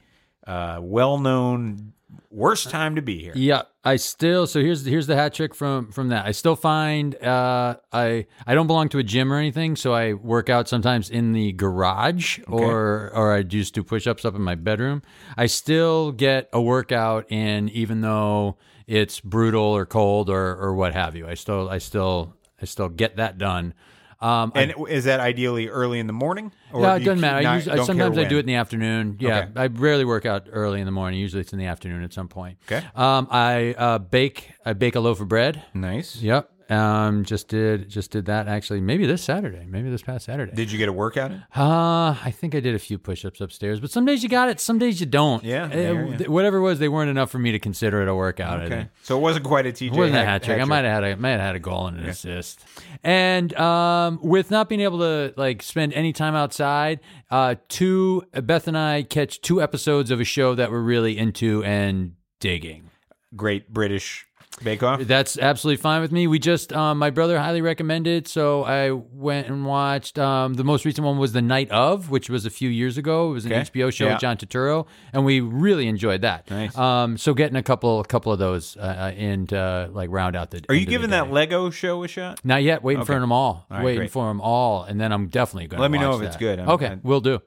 uh, well-known worst time to be here. Yeah, I still so here's here's the hat trick from from that. I still find uh I I don't belong to a gym or anything, so I work out sometimes in the garage or or I just do push-ups up in my bedroom. I still get a workout in even though it's brutal or cold or or what have you. I still I still I still get that done. Um I- And is that ideally early in the morning? Or yeah, it doesn't matter. I not- usually, don't care sometimes I do it in the afternoon. Yeah, Okay. I rarely work out early in the morning. Usually it's in the afternoon at some point. Okay. Um, I uh, bake. I bake a loaf of bread. Nice. Yep. Um, just did just did that actually. Maybe this Saturday. Maybe this past Saturday. Did you get a workout? Uh, I think I did a few push-ups upstairs, but some days you got it, some days you don't. Yeah, Uh, th- whatever it was, they weren't enough for me to consider it a workout. Okay. So it wasn't quite a TJ. It wasn't a hat- hat trick. I might have had a might have had a goal and an assist. And um, with not being able to like spend any time outside, uh, two Beth and I catch two episodes of a show that we're really into and digging. Great British Bake Off. That's absolutely fine with me. We just, um, my brother highly recommended, so I went and watched. Um, the most recent one was The Night of, which was a few years ago. It was an Okay. HBO show Yeah. with John Turturro, and we really enjoyed that. Nice. Um, so getting a couple, a couple of those, uh, and uh, like round out the. Are you the giving that Lego show a shot? Not yet. Waiting for them all. All right, waiting great. for them all, and then I'm definitely going. to Let me know if it's good. I'm- okay, I- we'll do.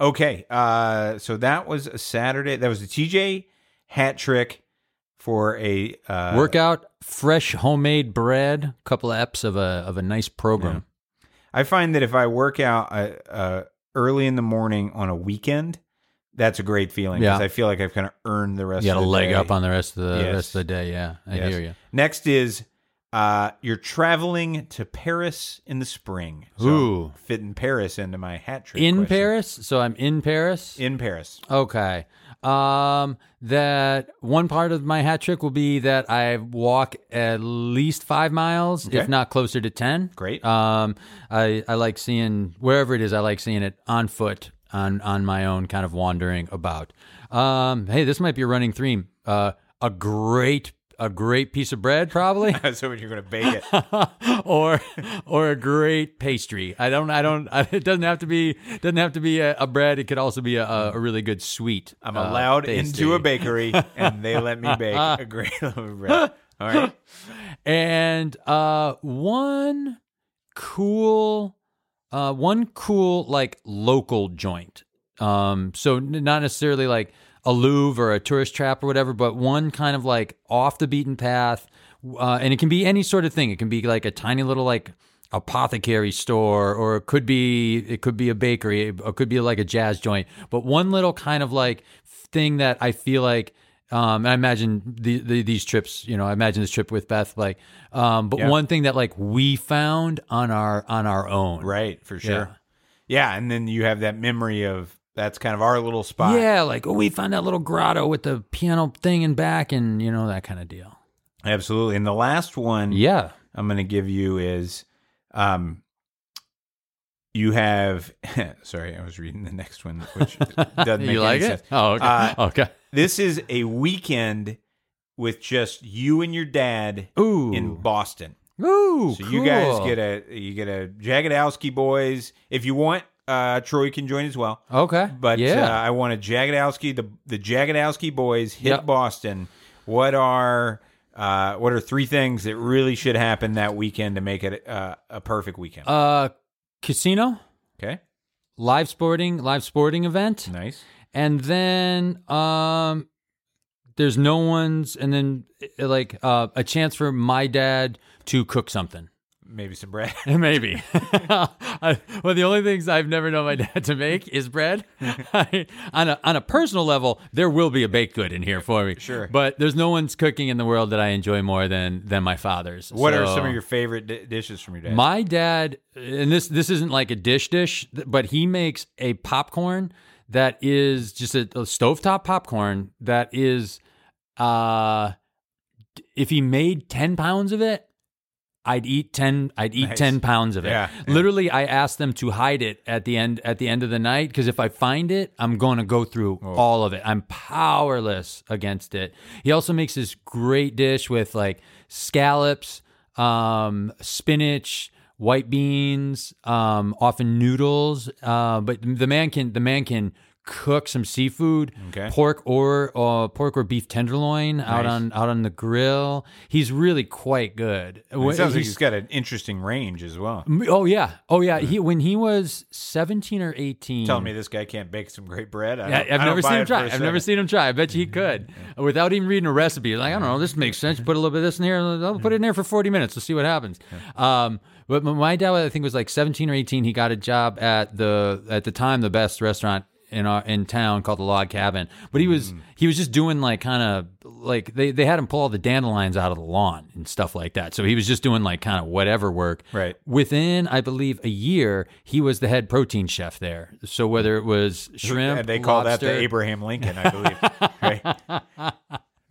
Okay. Uh, so that was a Saturday. That was a TJ hat trick for a uh, Workout, fresh homemade bread, a couple of eps of a of a nice program. I find that if I work out uh, uh, early in the morning on a weekend, that's a great feeling because Yeah. I feel like I've kind of earned the rest. You got of a the leg day. up on the rest of the Yes. rest of the day. Yeah, I Yes. hear you. Next is uh, you're traveling to Paris in the spring. So Ooh. Fitting Paris into my hat trick. in question. Paris. So I'm in Paris. In Paris. okay. Um, that one part of my hat trick will be that I walk at least five miles, Okay. if not closer to ten. Great. Um, I I like seeing wherever it is. I like seeing it on foot, on on my own, kind of wandering about. Um, hey, this might be a running theme. Uh, a great a great piece of bread, probably. so when you're going to bake it. or or a great pastry. I don't I don't it doesn't have to be doesn't have to be a, a bread. It could also be a, a, really good sweet. I'm uh, allowed pastry. into a bakery, and they let me bake a great loaf of bread. All right. and uh one cool uh one cool like local joint. Um so n- not necessarily like a Louvre or a tourist trap or whatever, but one kind of like off the beaten path. Uh, and it can be any sort of thing. It can be like a tiny little like apothecary store, or it could be it could be a bakery, it could be like a jazz joint. But one little kind of like thing that I feel like. Um, and I imagine the, the, these trips, you know, I imagine this trip with Beth, like, um, but Yeah. one thing that like we found on our on our own, Right, for sure. Yeah. and then you have that memory of that's kind of our little spot. Yeah, like oh, we found that little grotto with the piano thing in back, and you know that kind of deal. Absolutely. And the last one Yeah, I'm going to give you is um you have sorry, I was reading the next one which doesn't make you like any it? sense. Oh, okay, Uh, okay. This is a weekend with just you and your dad Ooh, in Boston. ooh, So you guys get a you get a Jagodowski boys. If you want, uh, Troy can join as well. okay, But uh, yeah, I want a Jagodowski. The the Jagodowski boys hit Yep. Boston. What are uh, what are three things that really should happen that weekend to make it uh, a perfect weekend? uh, casino, okay, live sporting, live sporting event, nice. and then um, there's no one's, and then uh, like uh, a chance for my dad to cook something. Maybe some bread. Maybe. I, well, the only things I've never known my dad to make is bread. I, on a on a personal level, there will be a baked good in here for me. Sure. But there's no one's cooking in the world that I enjoy more than than my father's. what are some of your favorite di- dishes from your dad? My dad, and this this isn't like a dish dish, but he makes a popcorn that is just a, a stovetop popcorn that is, uh, if he made ten pounds of it. I'd eat ten. I'd eat Nice. ten pounds of it. Yeah, yeah. Literally, I asked them to hide it at the end. At the end of the night, because if I find it, I'm going to go through Oh. all of it. I'm powerless against it. He also makes this great dish with like scallops, um, spinach, white beans, um, often noodles. Uh, but the man can the man can cook some seafood, Okay. pork or uh, pork or beef tenderloin out on out on the grill. He's really quite good. it sounds like He's- he's got an interesting range as well. Oh yeah, oh yeah. He when he was seventeen or eighteen. Telling me this guy can't bake some great bread. I yeah, I've I never seen him try. I've never seen him try. I bet you he could, without even reading a recipe. Like I don't know, this makes sense. Put a little bit of this in here. I'll put it in there for forty minutes. Let's see what happens. Um, but my dad, I think, was like seventeen or eighteen. He got a job at the at the time the best restaurant in our in town called the Log Cabin. But he was Mm. he was just doing like kind of like they they had him pull all the dandelions out of the lawn and stuff like that. So he was just doing like kind of whatever work. Right. Within I believe a year, he was the head protein chef there. So whether it was shrimp, And they call that the Abraham Lincoln, I believe. right?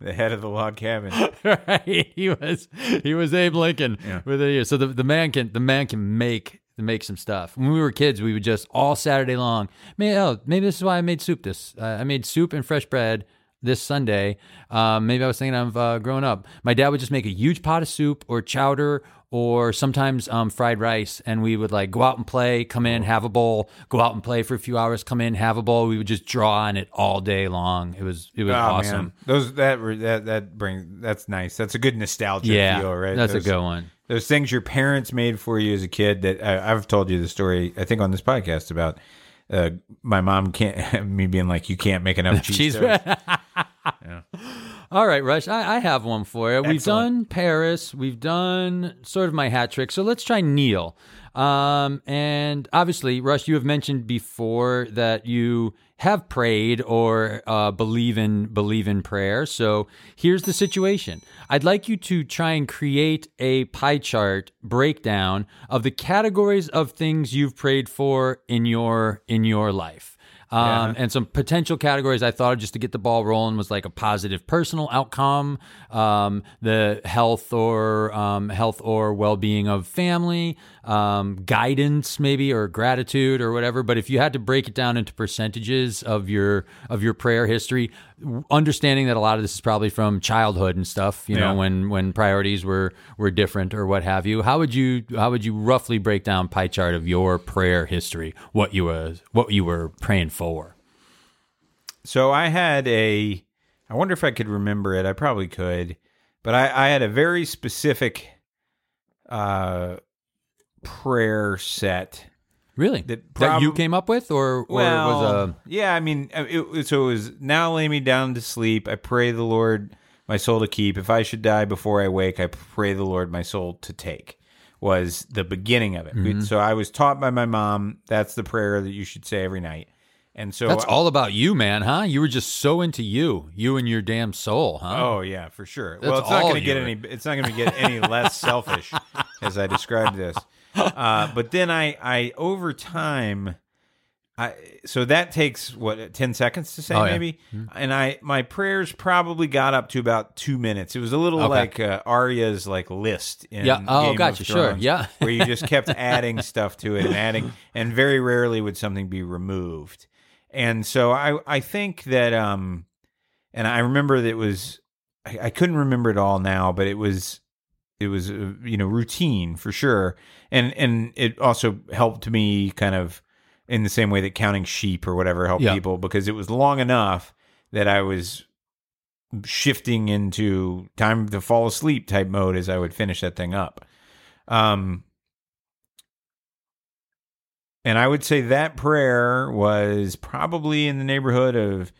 The head of the log cabin. right. He was he was Abe Lincoln with a year. so the, the man can the man can make make some stuff. When we were kids, we would just all Saturday long. Maybe oh, maybe this is why I made soup. This uh, I made soup and fresh bread this Sunday. Um, maybe I was thinking of uh, growing up. My dad would just make a huge pot of soup or chowder or sometimes um, fried rice, and we would like go out and play, come in, have a bowl, go out and play for a few hours, come in, have a bowl. We would just draw on it all day long. It was it was Oh, awesome. man. Those that re- that that brings that's nice. That's a good nostalgia Yeah, feel, right? that's Those- a good one. Those things your parents made for you as a kid that I, I've told you the story. I think on this podcast about uh, my mom can't me being like, you can't make enough cheese. Cheese toast." All right, Rush. I, I have one for you. We've done Paris. We've done sort of my hat trick. So let's try Neil. Um, and obviously, Rush, you have mentioned before that you have prayed or uh, believe in believe in prayer. So here's the situation. I'd like you to try and create a pie chart breakdown of the categories of things you've prayed for in your in your life. Um, and some potential categories I thought of just to get the ball rolling was like a positive personal outcome, um, the health or um, health or well being of family, um, guidance maybe or gratitude or whatever. But if you had to break it down into percentages of your of your prayer history, understanding that a lot of this is probably from childhood and stuff, you know, when when priorities were were different or what have you. How would you how would you roughly break down pie chart of your prayer history? What you was what you were praying for? So I had a. I wonder if I could remember it. I probably could, but I, I had a very specific uh, prayer set. Really? That That you came up with, or, or Well, was a yeah. I mean, uh, it, so it was now lay me down to sleep. I pray the Lord my soul to keep. If I should die before I wake, I pray the Lord my soul to take. Was the beginning of it. Mm-hmm. So I was taught by my mom. That's the prayer that you should say every night. And so that's all about you, man, huh? You were just so into you, you and your damn soul, huh? Oh yeah, for sure. well, it's not going to get any. It's not going to get any less selfish as I described this. Uh, but then I, I over time, I so that takes what ten seconds to say Oh, yeah. maybe, and I my prayers probably got up to about two minutes. It was a little Okay. like uh, Arya's like list. In Yeah. Oh, Game gotcha. Sure. Yeah. where you just kept adding stuff to it and adding, and very rarely would something be removed. And so I I think that um, and I remember that it was I, I couldn't remember it all now, but it was it was uh, you know routine for sure, and and it also helped me kind of in the same way that counting sheep or whatever helped Yeah. people because it was long enough that I was shifting into time to fall asleep type mode as I would finish that thing up. Um, and I would say that prayer was probably in the neighborhood of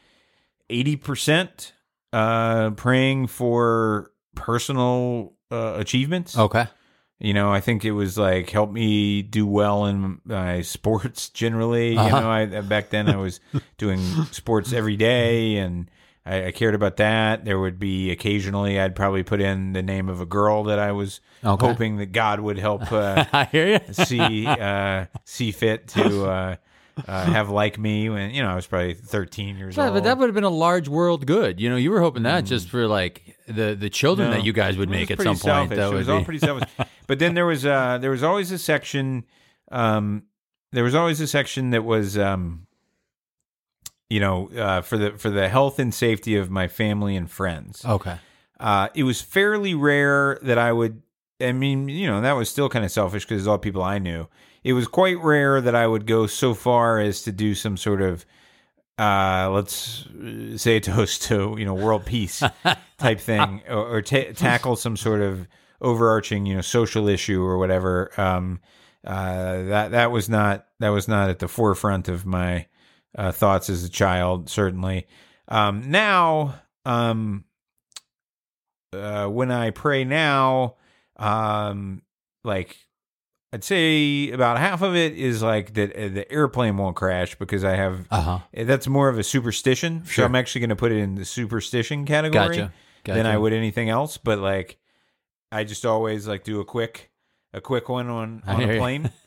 80% uh, praying for personal uh, achievements. Okay. You know, I think it was like help me do well in my sports generally. Uh-huh. You know, I back then I was doing sports every day and I, I cared about that. There would be occasionally I'd probably put in the name of a girl that I was Okay. hoping that God would help uh, I hear you. see uh, see fit to uh, have like me when you know I was probably 13 years Yeah, old. but that would have been a large world good. You know, you were hoping that just for like the the children Mm. No. that you guys would make at some point. selfish. That it was be. all pretty selfish. but then there was uh there was always a section um there was always a section that was um you know uh for the for the health and safety of my family and friends. okay. Uh it was fairly rare that I would I mean, you know, that was still kind of selfish because it's all people I knew. It was quite rare that I would go so far as to do some sort of uh, let's uh, say a toast to you know world peace type thing, or, or ta tackle some sort of overarching you know social issue or whatever. Um, uh, that that was not that was not at the forefront of my uh, thoughts as a child. Certainly, um, now um, uh, when I pray now, um, like I'd say about half of it is like that uh, the airplane won't crash because I have Uh huh. uh, that's more of a superstition. So I'm actually going to put it in the superstition category Gotcha. than I would anything else. But like, I just always like do a quick, a quick one on I on a plane.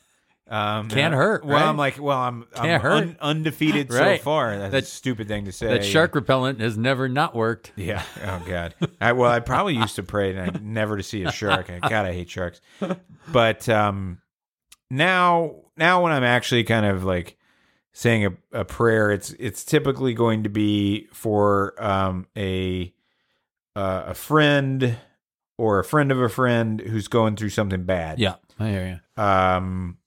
Um, Can't hurt, Well, right? I'm like, well, I'm, I'm Can't hurt. un- undefeated Right. so far. That's That- a stupid thing to say. That shark repellent has never not worked. Yeah. Oh God. I, well, I probably used to pray and I never to see a shark. I, God, I hate sharks. But um, now, now when I'm actually kind of like saying a, a prayer, it's it's typically going to be for um a uh, a friend or a friend of a friend who's going through something bad. Yeah, I hear you. Um,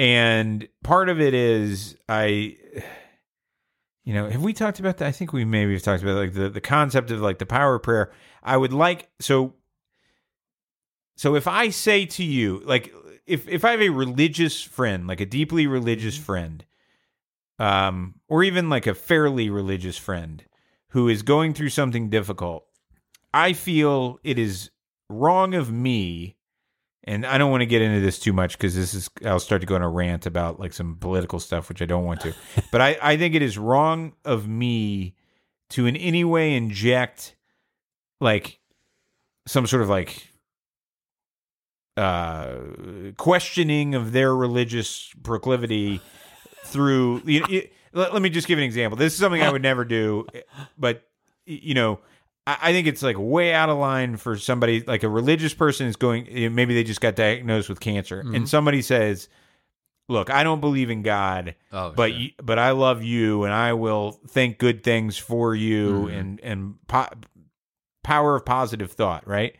and part of it is I, you know, have we talked about that? I think we maybe have talked about like the the concept of like the power of prayer. I would like so. So if I say to you, like, if if I have a religious friend, like a deeply religious friend, um, or even like a fairly religious friend who is going through something difficult, I feel it is wrong of me and I don't want to get into this too much because this is I'll start to go on a rant about like some political stuff, which I don't want to. but I, I think it is wrong of me to in any way inject like some sort of like uh questioning of their religious proclivity through you, you, let, let me just give an example. This is something I would never do, but you know, I think it's like way out of line for somebody like a religious person is going. Maybe they just got diagnosed with cancer, and somebody says, "Look, I don't believe in God, Oh, but sure. you, but I love you, and I will think good things for you, Mhm. and and po- power of positive thought." Right?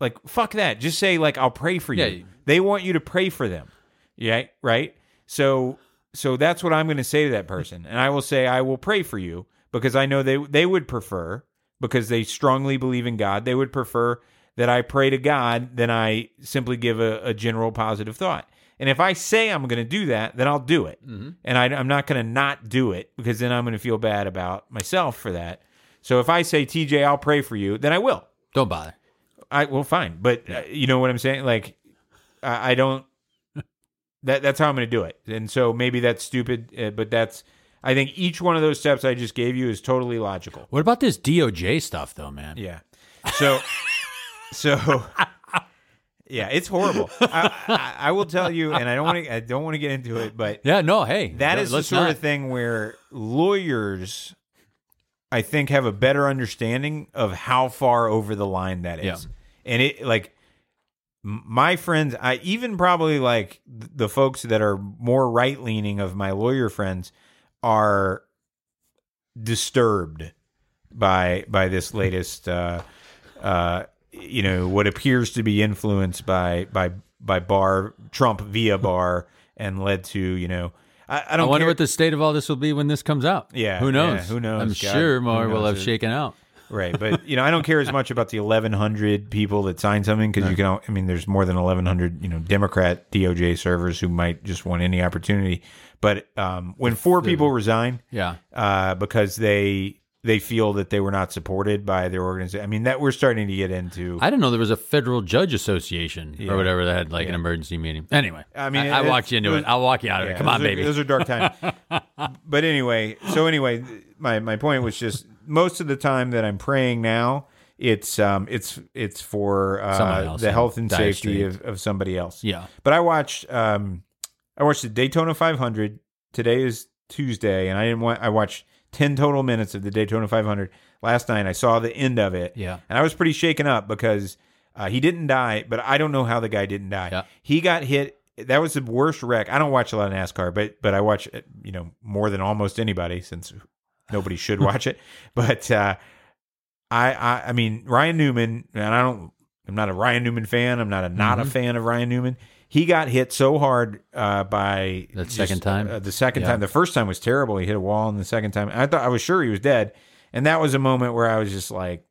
Like fuck that. Just say like I'll pray for you. Yeah. They want you to pray for them. Yeah. Right. So so that's what I'm going to say to that person, and I will say I will pray for you because I know they they would prefer because they strongly believe in God. They would prefer that I pray to God than I simply give a, a general positive thought. And if I say I'm going to do that, then I'll do it, Mm-hmm. and I, I'm not going to not do it because then I'm going to feel bad about myself for that. So if I say TJ, I'll pray for you, then I will. Don't bother. I well, fine, but uh, you know what I'm saying? Like, I, I don't. That that's how I'm going to do it, and so maybe that's stupid, uh, but that's. I think each one of those steps I just gave you is totally logical. What about this DOJ stuff, though, man? Yeah. So, so. Yeah, it's horrible. I, I, I will tell you, and I don't want to. I don't want to get into it, but Yeah, no, hey, that no, is the sort not. of thing where lawyers, I think, have a better understanding of how far over the line that is. Yeah. And it like my friends, I even probably like the folks that are more right leaning of my lawyer friends are disturbed by by this latest uh uh you know what appears to be influenced by by by Barr Trump via Barr and led to you know I, I I don't wonder care. what the state of all this will be when this comes out. Yeah, who knows? yeah, who knows? I'm God, sure more will have shaken out. right but you know I don't care as much about the 1100 people that signed something because you can I mean there's more than 1100 you know Democrat DOJ servers who might just want any opportunity but um when four people resign Yeah, uh because they they feel that they were not supported by their organization I mean that we're starting to get into I didn't know there was a federal judge association Yeah. or whatever that had like an emergency meeting. Anyway, I mean, I, I walked you into it it. I'll walk you out of Yeah, it. Come on, are- baby. Those are dark times. but anyway, so anyway, my my point was just most of the time that I'm praying now, it's um it's it's for uh, else the health and safety of, of somebody else. yeah, But I watched um I watched the Daytona 500. Today is Tuesday, and I didn't want I watched 10 total minutes of the Daytona 500 last night. I saw the end of it. Yeah. And I was pretty shaken up because uh, he didn't die, but I don't know how the guy didn't die. Yeah. He got hit. That was the worst wreck. I don't watch a lot of NASCAR, but but I watch uh, you know more than almost anybody since nobody should watch it. But uh, I, I I mean Ryan Newman, and I don't. I'm not a Ryan Newman fan. I'm not a not a Mm-hmm. fan of Ryan Newman. He got hit so hard uh, by just, second time? Uh, the second Yeah. time, the first time was terrible. He hit a wall, and the second time, I thought I was sure he was dead. And that was a moment where I was just like,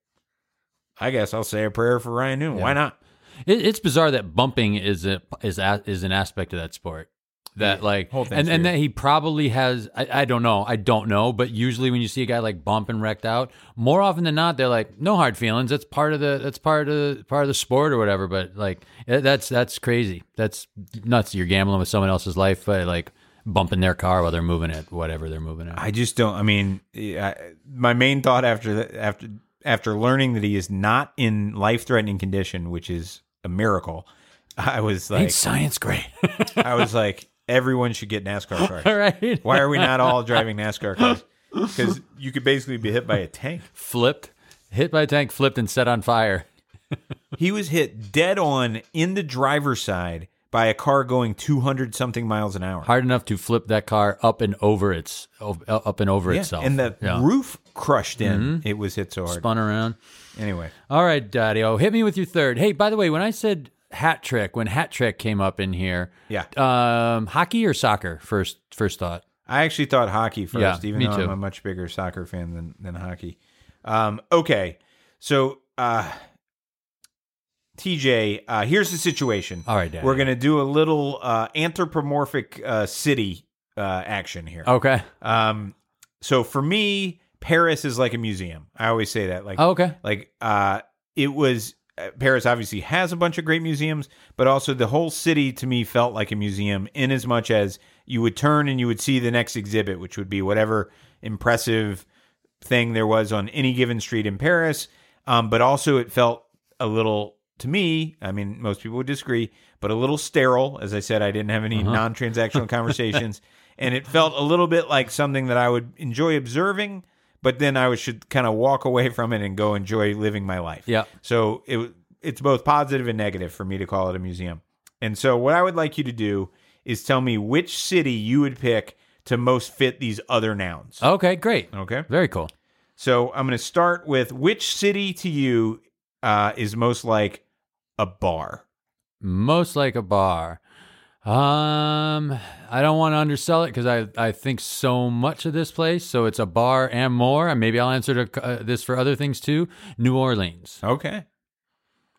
I guess I'll say a prayer for Ryan Newman. Why not? it, it's bizarre that bumping is a is a, is an aspect of that sport. That like whole and, and that he probably has I, I don't know i don't know but usually when you see a guy like bump and wrecked out more often than not they're like no hard feelings that's part of the that's part of the part of the sport or whatever but like that's that's crazy. That's nuts you're gambling with someone else's life by like bumping their car while they're moving it whatever they're moving it I just don't. I mean, I, my main thought after that, after after learning that he is not in life threatening condition, which is a miracle, I was like, ain't science great. I was like, everyone should get NASCAR cars. all right Why are we not all driving NASCAR cars? Because you could basically be hit by a tank. flipped hit by a tank flipped and set on fire He was hit dead on in the driver's side by a car going 200 something miles an hour. hard enough to flip that car up and over its up and over Yeah, itself and the Yeah. roof crushed in. Mm-hmm. It was hit so hard. spun around Anyway, All right, Daddy. Oh, hit me with your third. Hey, by the way, when I said hat trick, when hat trick came up in here, Yeah. um, hockey or soccer? First, first thought. I actually thought hockey first, Yeah, even though too. I'm a much bigger soccer fan than than hockey. Um, okay, so uh, TJ, uh, here's the situation. All right, Daddy. We're gonna do a little uh, anthropomorphic uh, city uh, action here. Okay. Um, so for me, Paris is like a museum. I always say that. Like, Oh, okay. like uh, it was. Paris obviously has a bunch of great museums, but also the whole city to me felt like a museum in as much as you would turn and you would see the next exhibit, which would be whatever impressive thing there was on any given street in Paris. Um, but also it felt a little to me, I mean, most people would disagree, but a little sterile. As I said, I didn't have any non transactional conversations. And it felt a little bit like something that I would enjoy observing, but then I should kind of walk away from it and go enjoy living my life. Yeah. So it it's both positive and negative for me to call it a museum. And so what I would like you to do is tell me which city you would pick to most fit these other nouns. Okay, great. Okay. Very cool. So I'm going to start with which city to you uh, is most like a bar. Most like a bar. Um, I don't want to undersell it because I, I think so much of this place. So it's a bar and more. And maybe I'll answer to, uh, this for other things too. New Orleans. Okay.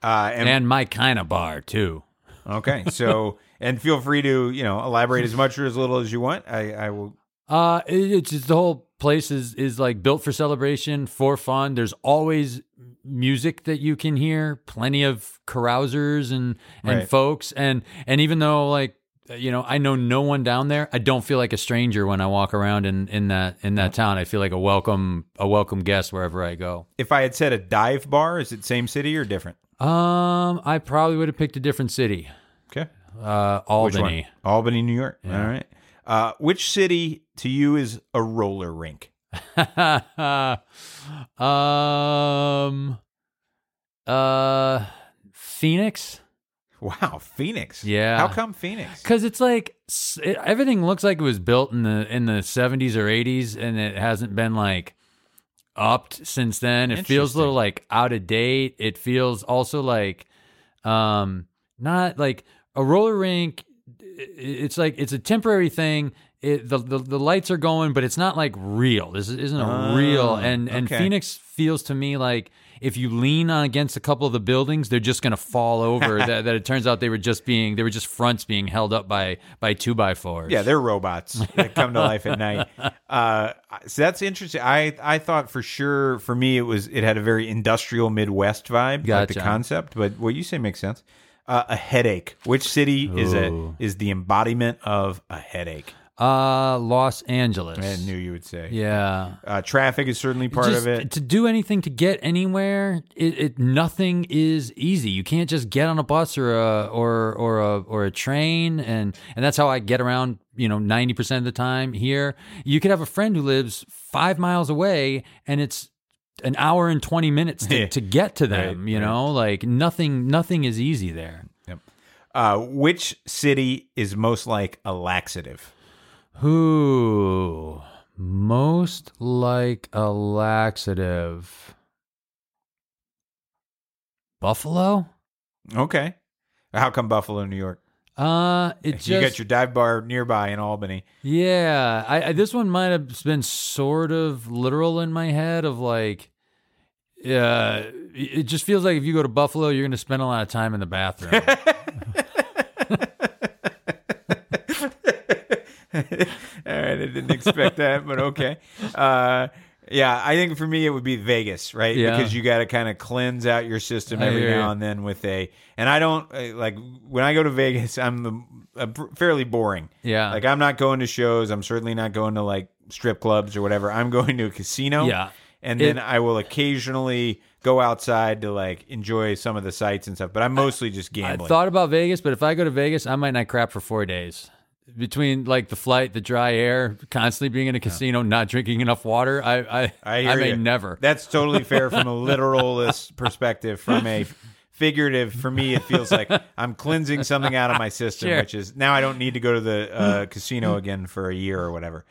Uh, and, And my kind of bar too. okay. So and feel free to you know elaborate as much or as little as you want. I, I will. Uh, it, it's just the whole place is is like built for celebration, for fun. There's always music that you can hear, plenty of carousers and and Right. folks, and and even though like you know I know no one down there, I don't feel like a stranger when I walk around in in that in that town. I feel like a welcome a welcome guest wherever I go. If I had said a dive bar, is it same city or different? Um, I probably would have picked a different city. Okay. Uh, Albany. Albany, New York. All right. Uh, which city to you is a roller rink? um, uh, Phoenix. Wow, Phoenix. Yeah. How come Phoenix? Because it's like it, everything looks like it was built in the in the seventies or eighties, and it hasn't been like upped since then. It feels a little like out of date. It feels also like um not like a roller rink. It's like it's a temporary thing. It, the, the the lights are going, but it's not like real. This isn't a real. Oh, And and okay. Phoenix feels to me like if you lean on against a couple of the buildings, they're just gonna fall over. that, that it turns out they were just being they were just fronts being held up by by two by fours. Yeah, they're robots that come to life at night. Uh, so that's interesting. I I thought for sure for me it was it had a very industrial Midwest vibe, like the concept. But what you say makes sense. Uh, a headache. Which city is a Ooh. is the embodiment of a headache? Uh, Los Angeles. I knew you would say. Yeah. Uh, traffic is certainly part Just of it. To do anything to get anywhere, it, it nothing is easy. You can't just get on a bus or a or or a or a train, and and that's how I get around. You know, ninety percent of the time here. You could have a friend who lives five miles away, and it's an hour and twenty minutes to, to get to them. Right, you right. know, like nothing nothing is easy there. Yep. Uh, which city is most like a laxative? Who most like a laxative? Buffalo? Okay. How come Buffalo, New York? Uh, it just you got your dive bar nearby in Albany. yeah. I, I this one might have been sort of literal in my head of like, uh, it just feels like if you go to Buffalo, you're going to spend a lot of time in the bathroom. didn't expect that, but okay. Uh, yeah, I think for me it would be Vegas, right? Yeah. Because you got to kind of cleanse out your system every now you. and then with a. And I don't uh, like when I go to Vegas. I'm the, fairly boring. Yeah. Like I'm not going to shows. I'm certainly not going to like strip clubs or whatever. I'm going to a casino. Yeah. And It- then I will occasionally go outside to like enjoy some of the sights and stuff. But I'm mostly just gambling. I thought about Vegas, but if I go to Vegas, I might not crap for four days. Between like the flight, the dry air, constantly being in a casino, not drinking enough water, I I, I hear may you. never. That's totally fair from a literalist perspective. From a figurative, for me, it feels like I'm cleansing something out of my system, Sure. which is now I don't need to go to the uh, casino again for a year or whatever.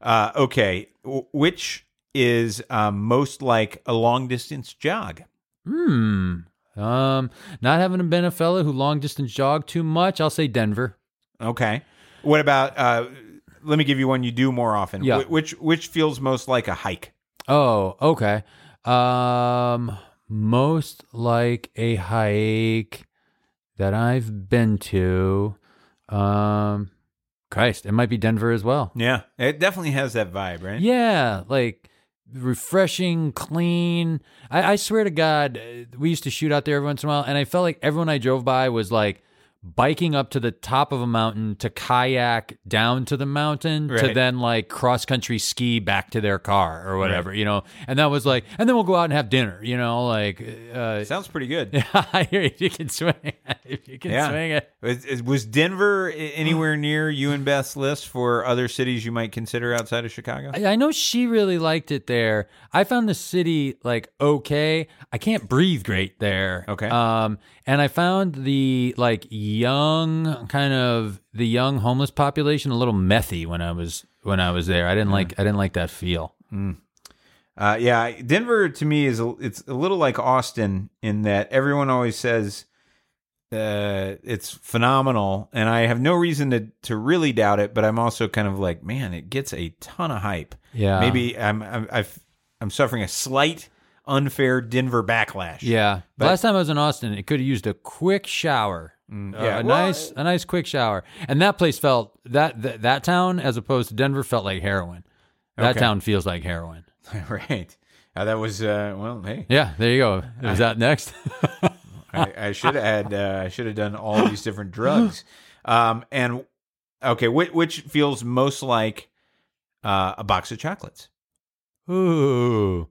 Uh, okay, w- which is um, most like a long distance jog? Hmm. Um, not having been a fella who long distance jogged too much, I'll say Denver. Okay, what about? Uh, let me give you one you do more often. Yeah. Wh- which which feels most like a hike? Oh, okay. Um, most like a hike that I've been to. Um, Christ, it might be Denver as well. Yeah, it definitely has that vibe, right? Yeah, like refreshing, clean. I, I swear to God, uh, we used to shoot out there every once in a while, and I felt like everyone I drove by was like biking up to the top of a mountain to kayak down to the mountain to then like cross country ski back to their car or whatever, you know. And that was like, and then we'll go out and have dinner, you know, like. Uh, Sounds pretty good. If you can swing it, if you can Yeah. swing it. Was, Denver anywhere near you and Beth's list for other cities you might consider outside of Chicago? I I know she really liked it there. I found the city like okay. I can't breathe great there. Okay. Um, and I found the like young kind of the young homeless population a little methy when I was when I was there. I didn't like I didn't like that feel. Uh, yeah, Denver to me is a, it's a little like Austin in that everyone always says uh, it's phenomenal, and I have no reason to to really doubt it. But I'm also kind of like, man, it gets a ton of hype. Yeah. maybe I'm I'm I've, I'm suffering a slight unfair Denver backlash. Yeah. But- Last time I was in Austin, it could have used a quick shower. Uh, yeah. a Well, nice, a nice quick shower, and that place felt that that, that town, as opposed to Denver, felt like heroin. That Okay. town feels like heroin. right. Uh, that was uh, well, hey, Yeah, there you go. Is that next? I, I should have had uh, I should have done all these different drugs. Um, and okay, which, which feels most like uh, a box of chocolates? Ooh.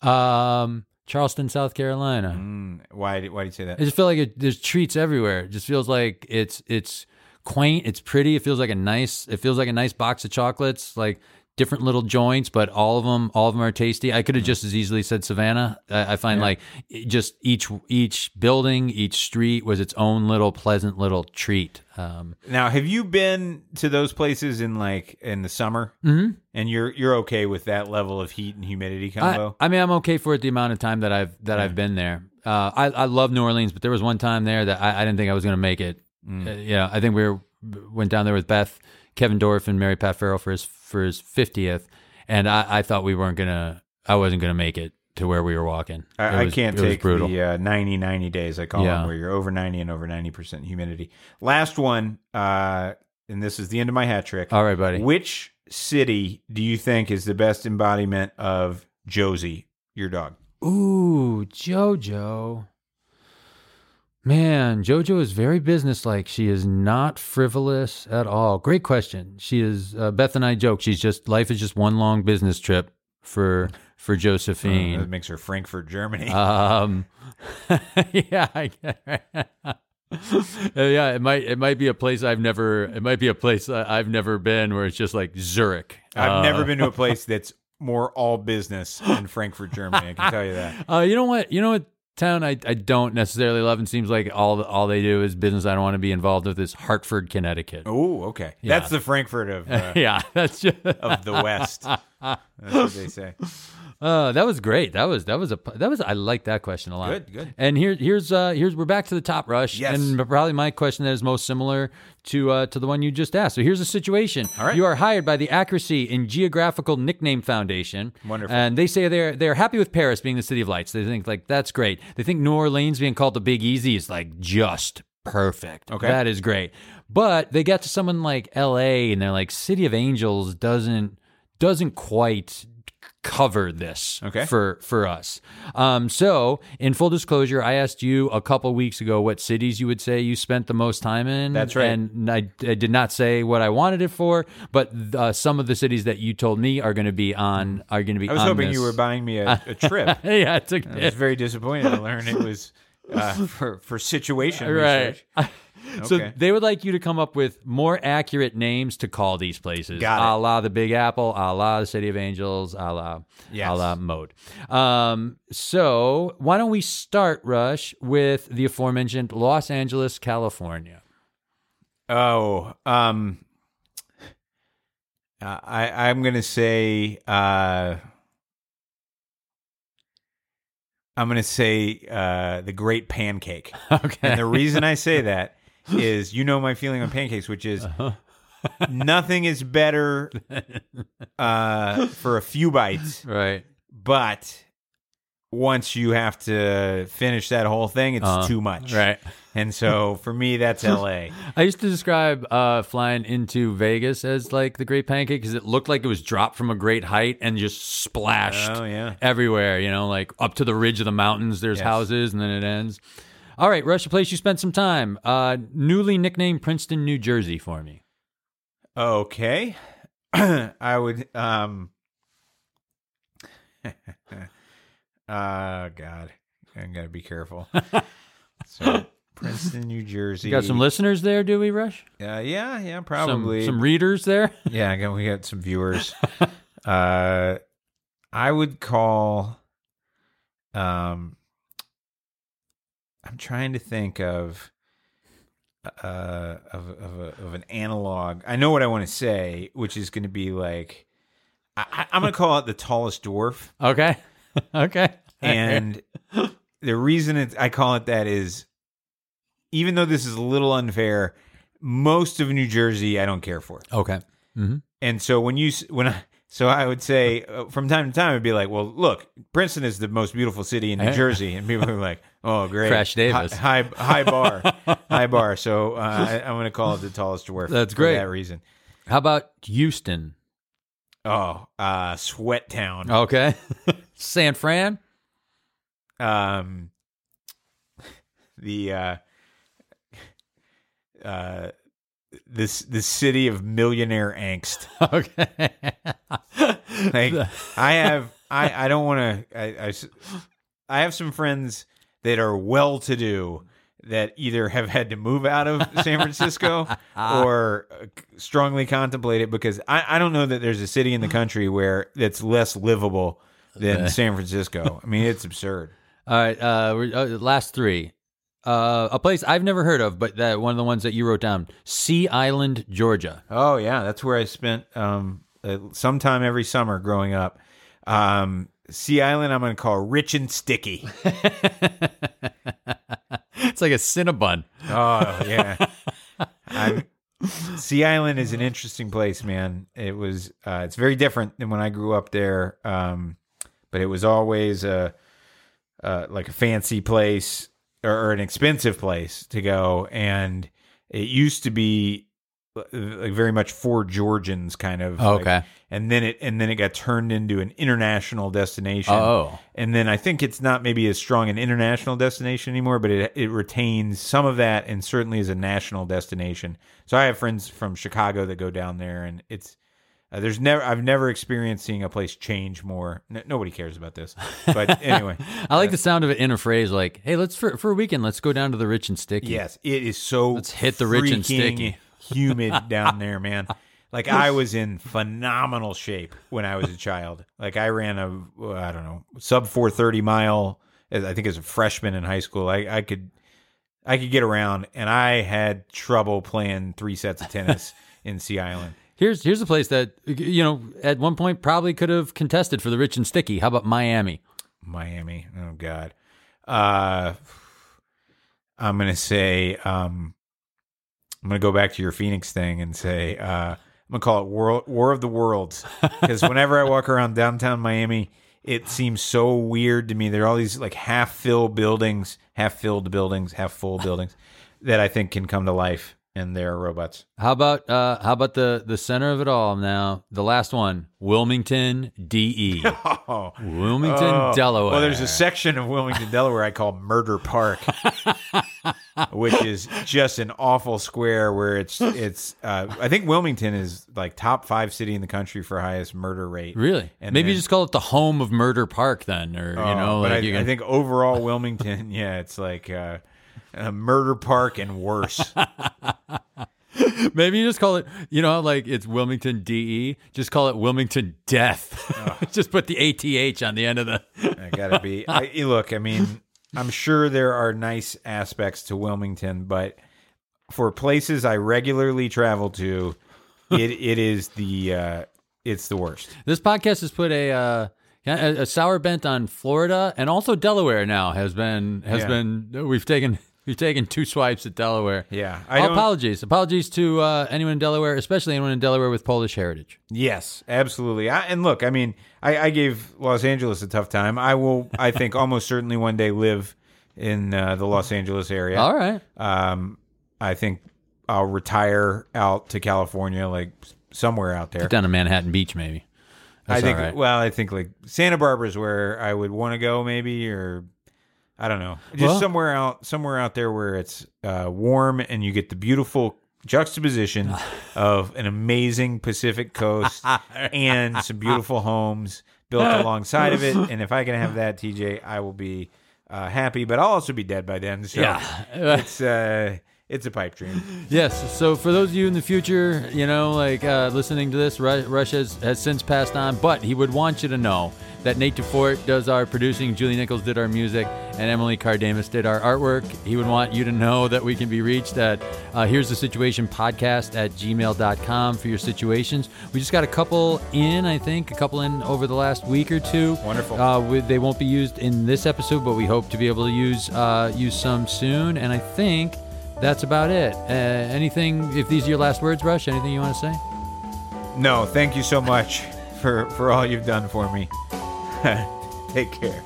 Um, Charleston, South Carolina. Mm, why? did- Why do you say that? I just feel like it, there's treats everywhere. It just feels like it's it's quaint. It's pretty. It feels like a nice. It feels like a nice box of chocolates. Like different little joints, but all of them, all of them are tasty. I could have just as easily said Savannah. I, I find like just each each building, each street was its own little pleasant little treat. Um, Now, have you been to those places in like in the summer? Mm-hmm. And you're you're okay with that level of heat and humidity I, combo? I mean, I'm okay for it the amount of time that I've that I've been there. Uh, I I love New Orleans, but there was one time there that I, I didn't think I was going to make it. Mm. Uh, you know, I think we were went down there with Beth, Kevin Dorff, and Mary Pat Farrell for his for his fiftieth, and I, I thought we weren't gonna. I wasn't gonna make it to where we were walking. I, It I can't take brutal. the uh, 90 90 days I call Yeah. them, where you're over 90 and over 90% humidity. Last one, uh, and this is the end of my hat trick. All right, buddy. Which city do you think is the best embodiment of Josie, your dog? Ooh, JoJo. Man, JoJo is very businesslike. She is not frivolous at all. Great question. She is. Uh, Beth and I joke. She's just life is just one long business trip for for Josephine. That makes her Frankfurt, Germany. Um, yeah, I Uh, yeah, it might it might be a place I've never it might be a place I've never been where it's just like Zurich. I've Uh, never been to a place that's more all business than Frankfurt, Germany. I can tell you that. Uh, you know what? You know what town I, I don't necessarily love and seems like all all they do is business I don't want to be involved with is Hartford, Connecticut. Oh, okay. Yeah. That's the Frankfurt of uh, yeah, that's just of the West. That's what they say. Uh, that was great. That was that was a that was I like that question a lot. Good, good. And here here's uh here's we're back to the top rush. Yes. And probably my question that is most similar to uh to the one you just asked. So here's the situation. All right. You are hired by the Accuracy in Geographical Nickname Foundation. Wonderful. And they say they're they're happy with Paris being the city of lights. They think like that's great. They think New Orleans being called the Big Easy is like just perfect. Okay. That is great. But they get to someone like LA and they're like City of Angels doesn't doesn't quite cover this Okay. for for us. Um, so in full disclosure, I asked you a couple weeks ago what cities you would say you spent the most time in. That's right. And I, I did not say what I wanted it for, but uh, some of the cities that you told me are going to be on are going to be. I was hoping this. you were buying me a, a trip. yeah, it took I was very disappointed to learn it was uh, for for situation research. Right. So they would like you to come up with more accurate names to call these places. Got it. A la the Big Apple, a la the City of Angels, a la, Yes. a la Mode. Um, so why don't we start, Rush, with the aforementioned Los Angeles, California? Oh, um, uh, I I'm gonna say uh, I'm gonna say uh, the Great Pancake, Okay. and the reason I say that is you know my feeling on pancakes, which is Uh-huh. nothing is better uh, for a few bites, right. but once you have to finish that whole thing, it's Uh-huh. too much, Right. And so for me, that's L.A. I used to describe uh, flying into Vegas as like the Great Pancake because it looked like it was dropped from a great height and just splashed Oh yeah. everywhere, you know, like up to the ridge of the mountains, there's Yes. houses, and then it ends. All right, Rush, a place you spent some time. Uh, newly nicknamed Princeton, New Jersey for me. Okay. I would um uh god. I gotta be careful. so Princeton, New Jersey. You got some listeners there, do we, Rush? uh, yeah, yeah, probably. some readers there? yeah, got, we got some viewers. uh I would call um I'm trying to think of uh of of, a, of an analog. I know what I want to say, which is going to be like I, I'm going to call it the tallest dwarf, Okay. okay. and the reason it, I call it that is, even though this is a little unfair, most of New Jersey I don't care for. okay. hmm And so when you when I so I would say uh, from time to time I'd be like, well, look, Princeton is the most beautiful city in New. Jersey, and people are like, oh, great, Crash Davis. high high, high bar, high bar. So uh, I, I'm going to call it the tallest dwarf. That's for great. that reason. How about Houston? Oh, uh, Sweat Town. Okay. San Fran? Um, the uh, uh, this the city of millionaire angst. Okay. like I have I I don't want to I, I I have some friends that are well to do that either have had to move out of San Francisco or uh, strongly contemplate it because I I don't know that there's a city in the country where that's less livable than San Francisco. I mean it's absurd. All right. Uh, uh, last three. Uh, a place I've never heard of, but that one of the ones that you wrote down, Sea Island, Georgia. Oh yeah, that's where I spent um uh, some time every summer growing up. Um Sea Island I'm going to call rich and sticky. It's like a Cinnabon. Oh yeah. I'm, sea Island is an interesting place, man. It was uh, it's very different than when I grew up there. Um, but it was always a uh, like a fancy place or, or an expensive place to go, and it used to be like very much for Georgians kind of. like- Okay. and then it and then it got turned into an international destination. Oh. And then I think it's not maybe as strong an international destination anymore, but it it retains some of that and certainly is a national destination. So I have friends from Chicago that go down there, and it's uh, there's never I've never experienced seeing a place change more. N- nobody cares about this, but anyway, I like the sound of it in a phrase like, "Hey, let's for for a weekend, let's go down to the Rich and Sticky." yes, it is so Let's hit the rich and sticky. Humid down there, man. Like I was in phenomenal shape when I was a child. Like I ran a I don't know sub four thirty mile. I think as a freshman in high school, I, I could I could get around, and I had trouble playing three sets of tennis in Sea Island. Here's here's a place that you know at one point probably could have contested for the Rich and Sticky. How about Miami? Miami. Oh God. Uh, I'm gonna say um, I'm gonna go back to your Phoenix thing and say uh, I'm gonna call it War War of the Worlds because whenever I walk around downtown Miami, it seems so weird to me. There are all these like half filled buildings, half filled buildings, half full buildings. that I think can come to life in their robots. How about uh, how about the the center of it all now? The last one, Wilmington, DE, Oh, Wilmington, Oh. Delaware. Well, there's a section of Wilmington, Delaware I call Murder Park, which is just an awful square where it's it's. Uh, I think Wilmington is like top five city in the country for highest murder rate. really And maybe then- just call it the home of Murder Park then, or you Oh, know, but like I, you I think overall Wilmington, yeah, it's like uh, a murder park and worse. maybe you just call it, you know, like it's Wilmington DE. Just call it Wilmington Death. just put the ATH on the end of the. I gotta be. I, look, I mean, I'm sure there are nice aspects to Wilmington, but for places I regularly travel to, it it is the uh, it's the worst. This podcast has put a. Uh, a, a sour bent on Florida and also Delaware now has been has Yeah. been we've taken we've taking two swipes at Delaware. Yeah, I don't. apologies. Apologies to uh, anyone in Delaware, especially anyone in Delaware with Polish heritage. Yes, absolutely. I, and look, I mean, I, I gave Los Angeles a tough time. I will. I think almost certainly one day live in uh, the Los Angeles area. All right. Um, I think I'll retire out to California, like somewhere out there. Down to Manhattan Beach, maybe. I think. all right. Well, I think like Santa Barbara is where I would want to go, maybe, or I don't know, just Well- somewhere out, somewhere out there where it's uh, warm and you get the beautiful juxtaposition of an amazing Pacific coast and some beautiful homes built alongside of it. And if I can have that, TJ, I will be uh, happy. But I'll also be dead by then. So Yeah. it's uh, it's a pipe dream. Yes. So for those of you in the future, you know, like uh, listening to this, Rush has, has since passed on, but he would want you to know that Nate DeFort does our producing, Julie Nichols did our music, and Emily Cardamus did our artwork. He would want you to know that we can be reached at uh, here's the situation podcast at gmail.com for your situations. We just got a couple in, I think, a couple in over the last week or two. Wonderful. Uh, we, they won't be used in this episode, but we hope to be able to use uh, use some soon. And I think that's about it. Uh, anything? If these are your last words, Rush, anything you want to say? No, thank you so much for for all you've done for me. Take care.